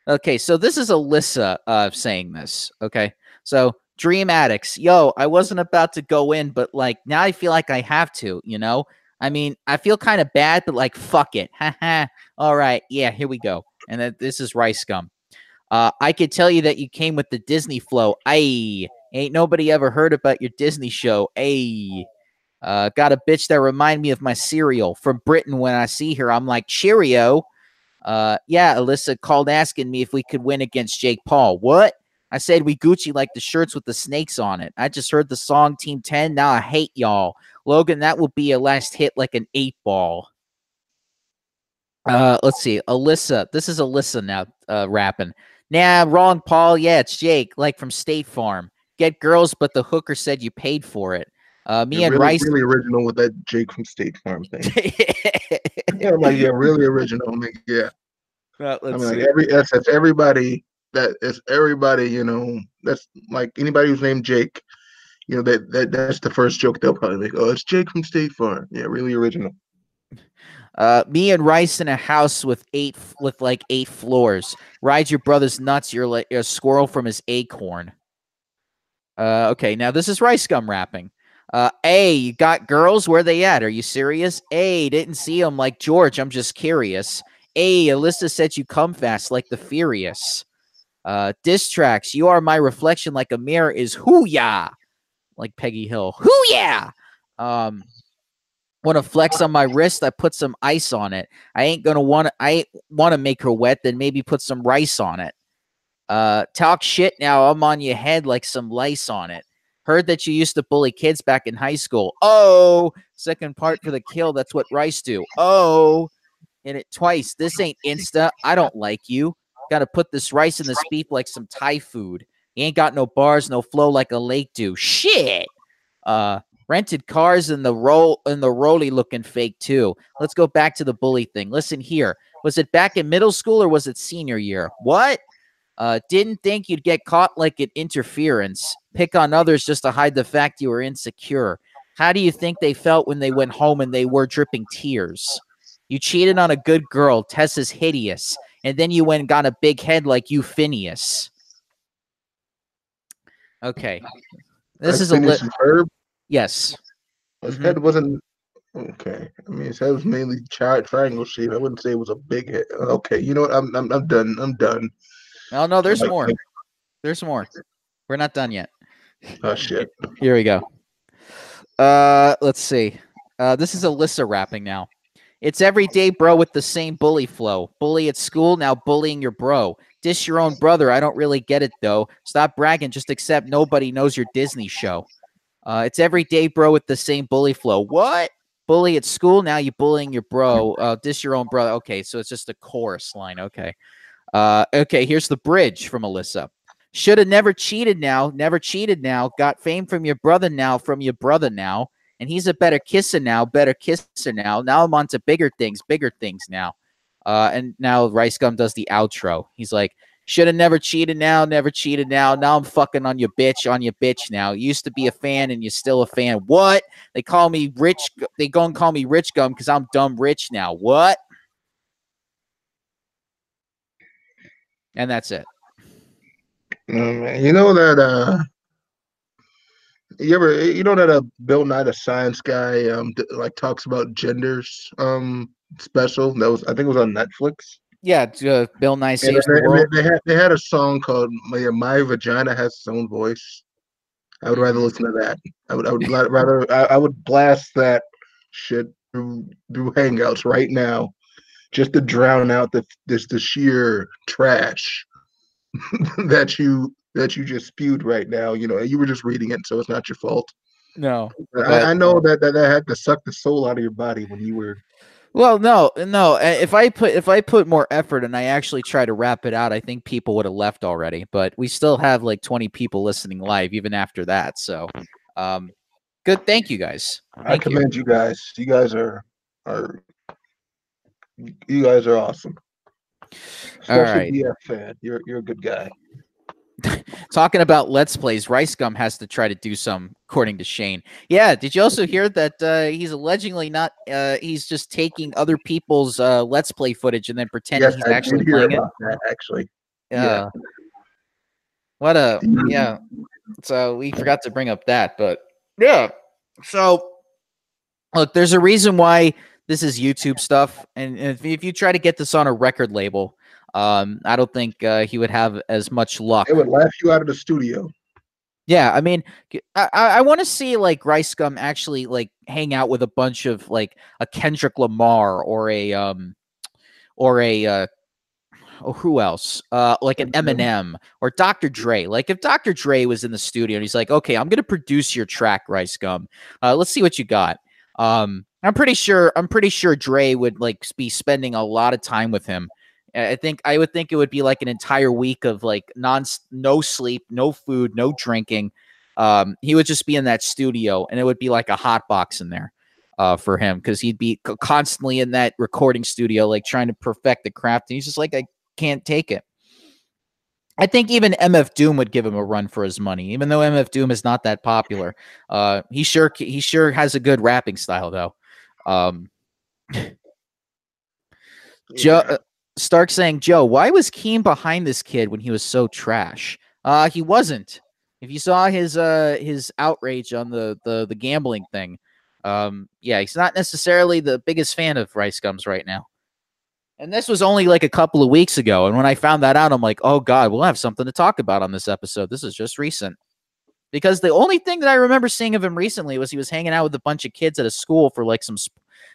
A: Okay, so this is Alissa uh, saying this. Okay, so Dream Addicts, yo, I wasn't about to go in, but like now I feel like I have to. You know, I mean, I feel kind of bad, but like fuck it. All right, yeah, here we go. And this is Rice Gum. Uh, I could tell you that you came with the Disney flow. Ay, ain't nobody ever heard about your Disney show. Ay. Uh, got a bitch that remind me of my cereal from Britain. When I see her, I'm like Cheerio. Uh, yeah, Alissa called asking me if we could win against Jake Paul. What? I said we Gucci like the shirts with the snakes on it. I just heard the song Team 10. Now I hate y'all. Logan, that will be a last hit like an eight ball. Uh, let's see. Alissa. This is Alissa now uh, rapping. Nah, wrong, Paul. Yeah, it's Jake, like from State Farm. Get girls, but the hooker said you paid for it. Uh, me and
B: really,
A: Rice
B: really original with that Jake from State Farm thing. yeah, like yeah, really original. I mean, yeah.
A: Well,
B: I mean, like every that's, that's everybody that is everybody. You know, that's like anybody who's named Jake. You know that that that's the first joke they'll probably make. Oh, it's Jake from State Farm. Yeah, really original.
A: Uh, me and Rice in a house with eight with like eight floors. Rides your brother's nuts. You're like a squirrel from his acorn. Uh, okay, now this is Rice Gum rapping. Uh, A, you got girls? Where they at? Are you serious? A, didn't see them like George. I'm just curious. A, Alissa said you come fast like the Furious. Uh, diss tracks. You are my reflection like a mirror is who ya? Like Peggy Hill. Who ya? Um, want to flex on my wrist? I put some ice on it. I ain't gonna want. I want to make her wet. Then maybe put some rice on it. Uh, talk shit now. I'm on your head like some lice on it. Heard that you used to bully kids back in high school. Oh, second part for the kill. That's what Rice do. Oh, in it twice. This ain't Insta. I don't like you. Got to put this rice in this beef like some Thai food. He ain't got no bars, no flow like a lake do. Shit. Uh, rented cars in the roll in the roly looking fake too. Let's go back to the bully thing. Listen here. Was it back in middle school or was it senior year? What? Uh, didn't think you'd get caught like an interference. Pick on others just to hide the fact you were insecure. How do you think they felt when they went home and they were dripping tears? You cheated on a good girl. Tessa's hideous. And then you went and got a big head like you, Phineas. Okay. This is a li-
B: verb.
A: Yes.
B: His mm-hmm. head wasn't okay. I mean, his head was mainly tri- triangle shape. I wouldn't say it was a big head. Okay, you know what? I'm I'm, I'm done. I'm done.
A: Oh no, there's more. There's more. We're not done yet.
B: Oh shit.
A: Here we go. Uh let's see. Uh this is Alissa rapping now. It's every day, bro, with the same bully flow. Bully at school, now bullying your bro. Dish your own brother. I don't really get it though. Stop bragging. Just accept nobody knows your Disney show. Uh, it's every day, bro, with the same bully flow. What? Bully at school, now you bullying your bro. Uh, dish your own brother. Okay, so it's just a chorus line. Okay. Uh, okay, here's the bridge from Alissa. Should have never cheated now. Never cheated now. Got fame from your brother now. From your brother now. And he's a better kisser now. Better kisser now. Now I'm on to bigger things. Bigger things now. Uh, and now Rice Gum does the outro. He's like, should have never cheated now. Never cheated now. Now I'm fucking on your bitch. On your bitch now. used to be a fan and you're still a fan. What? They call me rich. They go and call me Rich Gum because I'm dumb rich now. What? And that's it.
B: Um, you know that uh you ever you know that uh Bill Nye the Science Guy um th- like talks about genders um special that was I think it was on Netflix.
A: Yeah, uh, Bill Nye saves
B: they,
A: the world.
B: they had they had a song called My My Vagina Has Its Own Voice. I would rather listen to that. I would I would rather I, I would blast that shit through through Hangouts right now, just to drown out the this the sheer trash that you that you just spewed right now. You know, you were just reading it, so it's not your fault.
A: No.
B: I, I know that, that that had to suck the soul out of your body when you were.
A: Well, no, no. If I put if I put more effort and I actually try to wrap it out, I think people would have left already. But we still have like 20 people listening live even after that. So, um, good. Thank you guys.
B: I
A: Thank you.
B: commend you guys. You guys are are you guys are awesome. Especially
A: right.
B: DF fan. You're you're a good guy.
A: Talking about Let's Plays, Rice Gum has to try to do some, according to Shane. Yeah. Did you also hear that uh, he's allegedly not? Uh, he's just taking other people's uh, Let's Play footage and then pretending
B: Yes,
A: he's
B: I
A: actually playing it.
B: that actually.
A: Yeah.
B: Yeah.
A: What a
B: Mhm.
A: yeah. So we forgot to bring up that, but yeah. So look, there's a reason why this is YouTube stuff, and if, if you try to get this on a record label, um, I don't think uh, he would have as much luck.
B: It would laugh you out of the studio.
A: Yeah, I mean, I want to see like Rice Gum actually like hang out with a bunch of like a Kendrick Lamar or a um or a uh oh who else uh like an
B: Eminem.
A: Eminem or Dr. Dre. Like if Dr. Dre was in the studio and he's like, okay, I'm gonna produce your track, Rice Gum. Uh, let's see what you got. Um, I'm pretty sure I'm pretty sure Dre would like be spending a lot of time with him. I think I would think it would be like an entire week of like non no sleep, no food, no drinking. Um, he would just be in that studio, and it would be like a hot box in there uh, for him because he'd be co- constantly in that recording studio, like trying to perfect the craft. And he's just like, I can't take it. I think even MF Doom would give him a run for his money, even though MF Doom is not that popular. Uh, he sure he sure has a good rapping style though. Um, Joe
B: Yeah.
A: uh, Stark saying, "Joe, why was Keem behind this kid when he was so trash? Uh, he wasn't. If you saw his uh his outrage on the the the gambling thing, um, yeah, he's not necessarily the biggest fan of Rice Gums right now. And this was only like a couple of weeks ago, and when I found that out, I'm like, oh god, we'll have something to talk about on this episode. This is just recent." Because the only thing that I remember seeing of him recently was he was hanging out with a bunch of kids at a school for like some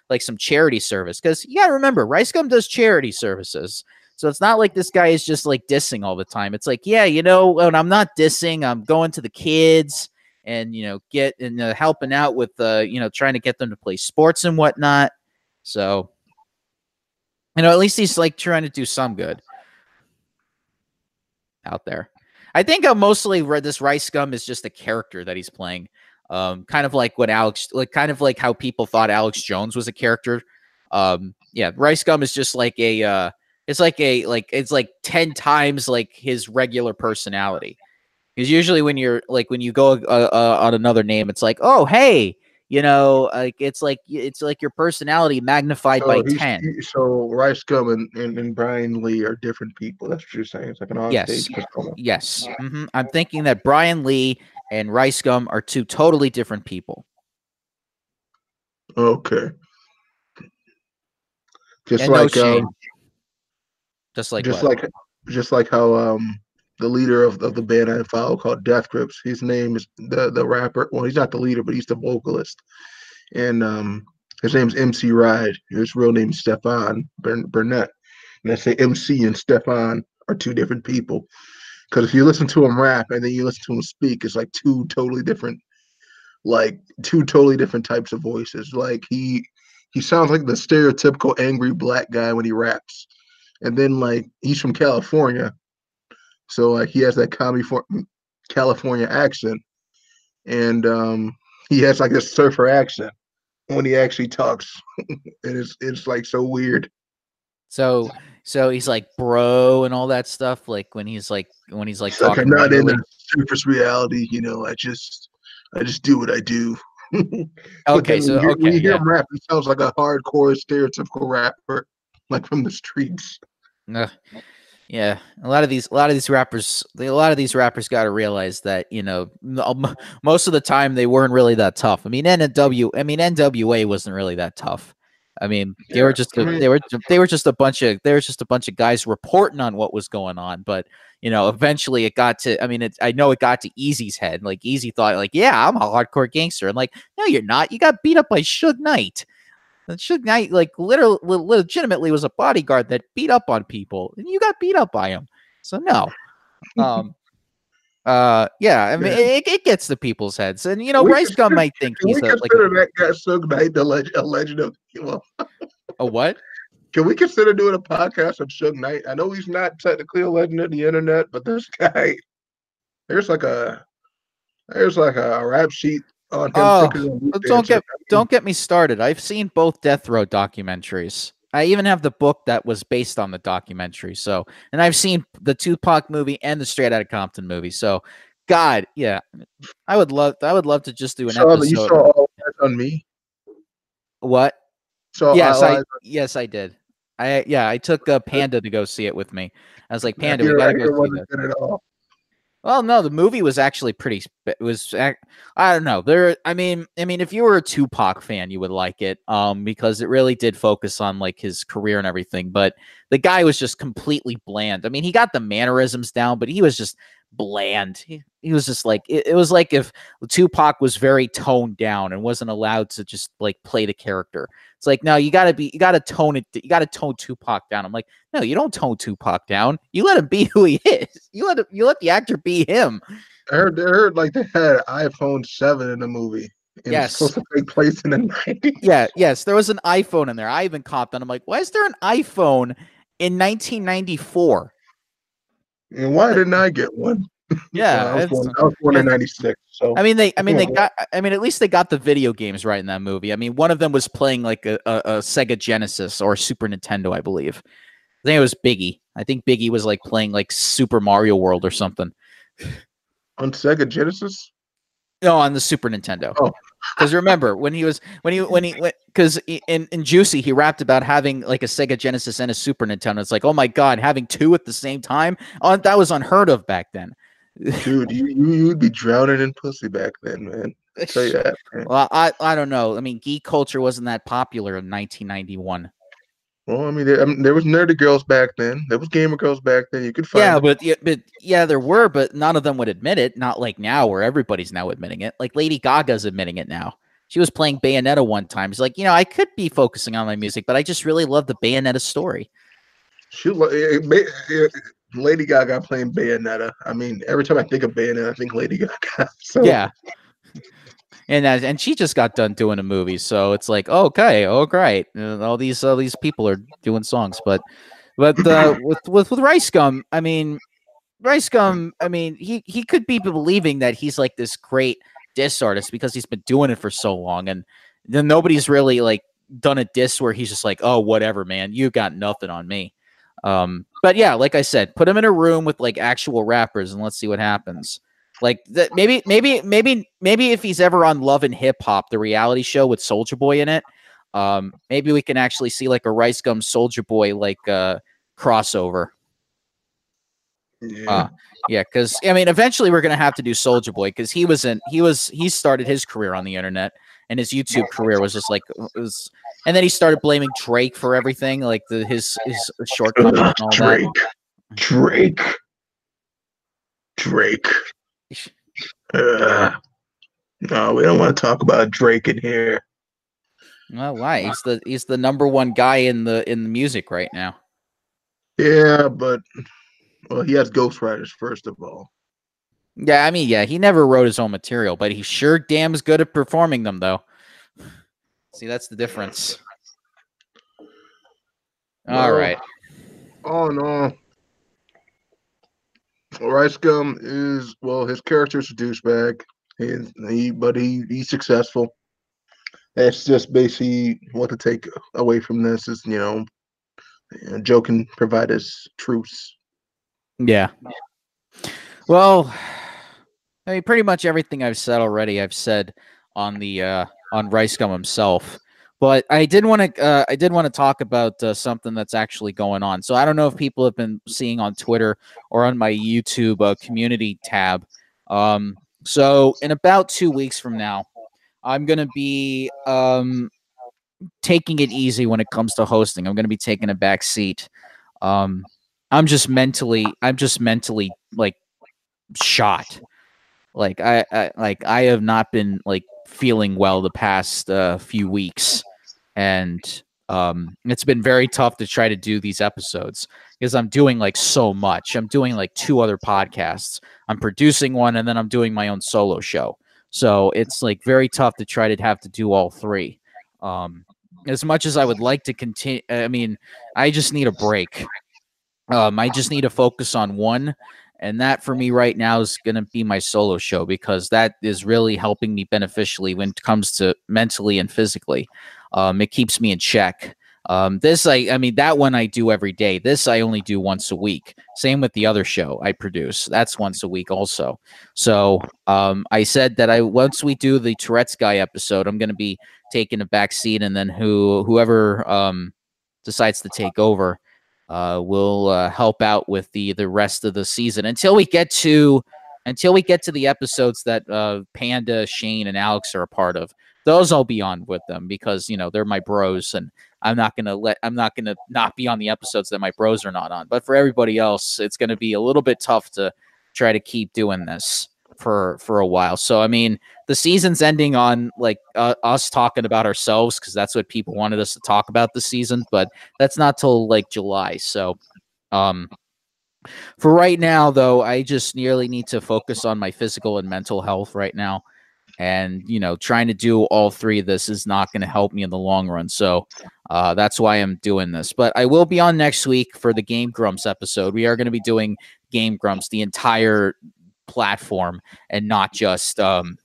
A: like some charity service. Because you gotta remember, Rice Gum does charity services. So it's not like this guy is just like dissing all the time. It's like, yeah, you know, when I'm not dissing, I'm going to the kids and you know get and uh, helping out with uh, you know trying to get them to play sports and whatnot. So you know, at least he's like trying to do some good out there. I think uh, mostly re- this Rice Gum is just a character that he's playing. Um, kind of like what Alex, like kind of like how people thought Alex Jones was a character. Um, yeah, Rice Gum is just like a, uh, it's like a like it's like ten times like his regular personality. Because usually when you're like when you go uh, uh, on another name, it's like, oh hey, you know, like it's like it's like your personality magnified by
B: So he's-
A: ten.
B: he- so Rice Gum and, and, and Bryan Le are different people. That's what you're saying. It's like an
A: Yes. Yes, hmm I'm thinking that Bryan Le and Rice Gum are two totally different people.
B: Okay. Just
A: And
B: like
A: shame.
B: um,
A: Just like
B: just
A: what?
B: like just like how um the leader of, of the band I follow called Death Grips. His name is the the rapper. Well, he's not the leader, but he's the vocalist. And um His name's MC Ride. His real name is Stefan Burnett. And I say MC and Stefan are two different people. Because if you listen to him rap and then you listen to him speak, it's like two totally different, like two totally different types of voices. Like he he sounds like the stereotypical angry black guy when he raps, and then like he's from California, so like he has that California accent, and um, he has like a surfer accent when he actually talks, and it's it's like so weird.
A: So so he's like bro and all that stuff. Like when he's like when he's like talking.
B: Like I'm not in the surface reality, you know. I just I just do what I do.
A: okay, so
B: hear,
A: okay,
B: when you hear
A: yeah.
B: him rap, he sounds like a hardcore stereotypical rapper, like from the streets.
A: Uh, yeah, a lot of these, a lot of these rappers, a lot of these rappers got to realize that you know, um, most of the time they weren't really that tough. I mean, NW, I mean, NWA wasn't really that tough. I mean, they yeah. were just a, they were they were just a bunch of they were just a bunch of guys reporting on what was going on. But you know, eventually it got to. I mean, it, I know it got to Eazy's head. Like Eazy thought, like, yeah, I'm a hardcore gangster. And like, no, you're not. You got beat up by Suge Knight. And Suge Knight, like, literally, legitimately was a bodyguard that beat up on people, and you got beat up by him. So no. Um, uh, yeah, I mean, yeah. It, it, gets to people's heads, and you know, we Rice Gum might think he's
B: a,
A: like
B: that guy Suge Knight the legend, a legend of well,
A: a what?
B: Can we consider doing a podcast of Suge Knight? I know he's not technically a legend of the internet, but this guy, there's like a, there's like a rap sheet him.
A: Oh, oh don't get don't get me started. I've seen both Death Row documentaries. I even have the book that was based on the documentary. So, and I've seen the Tupac movie and the Straight Outta Compton movie. So, God, yeah, I would love. I would love to just do an
B: saw,
A: episode.
B: You saw all that on me.
A: What?
B: So
A: yes, I, I yes I did. I yeah, I took uh, a Panda to go see it with me. I was like, Panda, we gotta go see this. Well, no, the movie was actually pretty. It was I don't know. There, I mean, I mean, if you were a Tupac fan, you would like it, um, because it really did focus on like his career and everything. But the guy was just completely bland. I mean, he got the mannerisms down, but he was just bland. He, he was just like it, it, was like if Tupac was very toned down and wasn't allowed to just like play the character. It's like no, you gotta be you gotta tone it you gotta tone Tupac down. I'm like, no, you don't tone Tupac down. You let him be who he is. You let him, you let the actor be him.
B: I heard, I heard like they had iPhone seven in the movie.
A: yes,
B: supposed to take place in the 90s.
A: Yeah, yes, there was an iPhone in there. I even caught that. I'm like, why is there an iPhone in 1994?
B: And why didn't I get one?
A: Yeah,
B: I, was born, I was born in '96. So
A: I mean, they, I mean, they got, I mean, at least they got the video games right in that movie. I mean, one of them was playing like a, a, a Sega Genesis or Super Nintendo, I believe. I think it was Biggie. I think Biggie was like playing like Super Mario World or something.
B: On Sega Genesis?
A: No, on the Super Nintendo.
B: Oh,
A: because remember when he was when he when he because in in Juicy he rapped about having like a Sega Genesis and a Super Nintendo. It's like oh my god, having two at the same time. Oh, that was unheard of back then.
B: Dude, you you would be drowning in pussy back then, man. I tell you that. Man.
A: Well, I I don't know. I mean, geek culture wasn't that popular in 1991.
B: Well, I mean, there, I mean, there was nerdy girls back then. There was gamer girls back then. You could find.
A: Yeah, them. but yeah, but yeah, there were, but none of them would admit it. Not like now, where everybody's now admitting it. Like Lady Gaga's admitting it now. She was playing Bayonetta one time. She's like, you know, I could be focusing on my music, but I just really love the Bayonetta story.
B: She, eh, eh, eh, Lady Gaga playing Bayonetta. I mean, every time I think of Bayonetta, I think Lady Gaga. So.
A: Yeah. And as, and she just got done doing a movie, so it's like okay, oh great, all these all these people are doing songs, but but uh, with with with Rice Gum, I mean, Rice Gum, I mean, he he could be believing that he's like this great diss artist because he's been doing it for so long, and then nobody's really like done a diss where he's just like, oh whatever, man, you got nothing on me. Um, but yeah, like I said, put him in a room with like actual rappers and let's see what happens. Like that, maybe, maybe, maybe, maybe if he's ever on Love and Hip Hop, the reality show with Soldier Boy in it, um, maybe we can actually see like a Rice Gum Soldier Boy like uh, crossover.
B: Yeah,
A: uh, yeah, because I mean, eventually we're gonna have to do Soldier Boy because he was in, he was, he started his career on the internet, and his YouTube career was just like was and then he started blaming Drake for everything, like the his his shortcomings and all
B: Drake, that. Drake, Drake. Uh, no, we don't want to talk about Drake in here.
A: Well, why? He's the he's the number one guy in the in the music right now.
B: Yeah, but well, he has ghostwriters first of all.
A: Yeah, I mean, yeah, he never wrote his own material, but he sure damn is good at performing them, though. See, that's the difference. All
B: Well,
A: right.
B: Oh no. Rice Gum is well, his character's a douchebag. He, he but he he's successful. That's just basically what to take away from this is you know, Joe can provide us truths.
A: Yeah. Well, I mean, pretty much everything I've said already, I've said on the uh, on Rice Gum himself. But I did want to uh, I did want to talk about uh, something that's actually going on. So I don't know if people have been seeing on Twitter or on my YouTube uh, community tab. Um, so in about two weeks from now, I'm gonna be um, taking it easy when it comes to hosting. I'm gonna be taking a back seat. Um, I'm just mentally I'm just mentally like shot. Like I, I like I have not been like feeling well the past uh, few weeks, and um, it's been very tough to try to do these episodes because I'm doing like so much. I'm doing like two other podcasts. I'm producing one, and then I'm doing my own solo show. So it's like very tough to try to have to do all three. Um, as much as I would like to continue, I mean, I just need a break. Um, I just need to focus on one, and that for me right now is going to be my solo show because that is really helping me beneficially when it comes to mentally and physically. Um, it keeps me in check. Um, this, I, I mean, that one I do every day. This I only do once a week. Same with the other show I produce. That's once a week also. So um, I said that I once we do the Tourette's guy episode, I'm going to be taking a back seat, and then who whoever um, decides to take over uh, will uh, help out with the the rest of the season until we get to until we get to the episodes that uh, Panda, Shane, and Alex are a part of. Those I'll be on with them because you know they're my bros, and I'm not gonna let I'm not gonna not be on the episodes that my bros are not on. But for everybody else, it's gonna be a little bit tough to try to keep doing this for for a while. So I mean, the season's ending on like uh, us talking about ourselves because that's what people wanted us to talk about this season, but that's not till like July. So um for right now though, I just nearly need to focus on my physical and mental health right now. And you know, trying to do all three of this is not going to help me in the long run. So uh, that's why I'm doing this. But I will be on next week for the Game Grumps episode. We are going to be doing Game Grumps, the entire platform, and not just um,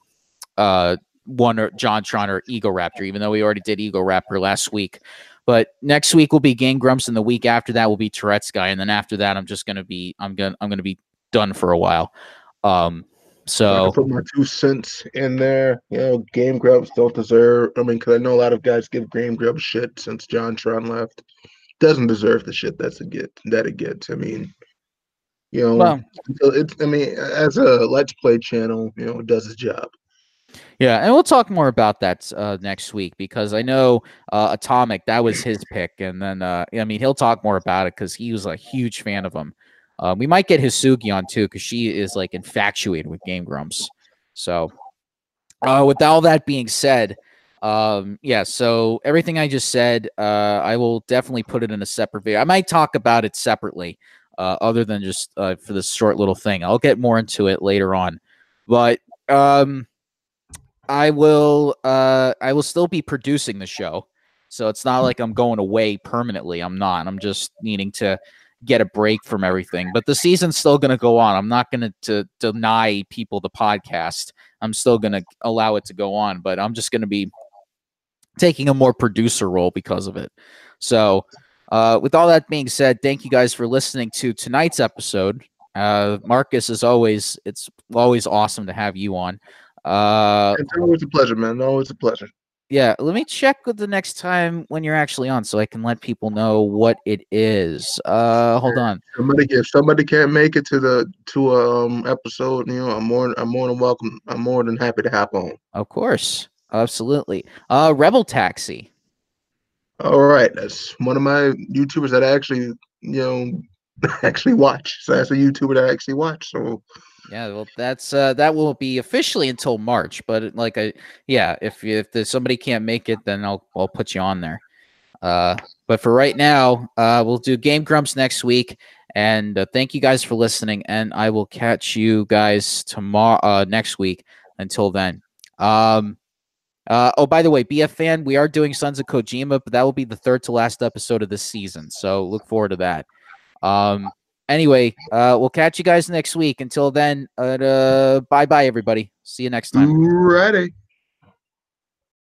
A: uh, one or JonTron or Egoraptor, even though we already did Egoraptor last week. But next week will be Game Grumps, and the week after that will be Tourette's guy, and then after that, I'm just gonna be I'm gonna I'm gonna be done for a while. Um, so
B: put my two cents in there. You know, Game Grumps don't deserve. I mean, because I know a lot of guys give Game Grumps shit since JonTron left. Doesn't deserve the shit that's a get that it gets. I mean, you know,
A: Well-
B: it's. I mean, as a Let's Play channel, you know, it does its job.
A: Yeah, and we'll talk more about that uh, next week because I know uh, Atomic that was his pick, and then uh, I mean he'll talk more about it because he was a huge fan of him. Uh, we might get Hisugi on too because she is like infatuated with Game Grumps. So, uh, with all that being said, um, yeah. So everything I just said, uh, I will definitely put it in a separate video. I might talk about it separately, uh, other than just for this short little thing. I'll get more into it later on, but um, I will. Uh, I will still be producing the show, so it's not like I'm going away permanently. I'm not. I'm just needing to get a break from everything. But the season's still going to go on. I'm not going to deny people the podcast. I'm still going to allow it to go on, but I'm just going to be taking a more producer role because of it. So, uh, with all that being said, thank you guys for listening to tonight's episode. Uh, Marcus, as always, it's always awesome to have you on. Uh,
B: It's always a pleasure, man. Always a pleasure.
A: yeah, let me check with the next time when you're actually on so I can let people know what it is. Uh, hold on.
B: Somebody, if somebody can't make it to the to a um, episode, you know, I'm more I'm more than welcome. I'm more than happy to hop on.
A: Of course. Absolutely. Uh, RebelTaxi.
B: All right, that's one of my YouTubers that I actually, you know, actually watch. So that's a YouTuber that I actually watch. So
A: yeah, well, that's uh, that will be officially until March. But like, I yeah, if if somebody can't make it, then I'll I'll put you on there. Uh, but for right now, uh, we'll do Game Grumps next week. And uh, thank you guys for listening. And I will catch you guys tomorrow, uh, next week. Until then. Um, uh, oh, by the way, be a fan. We are doing Sons of Kojima, but that will be the third to last episode of this season. So look forward to that. Um, anyway, uh, we'll catch you guys next week. Until then, uh, bye bye, everybody. See you next time.
B: Ready.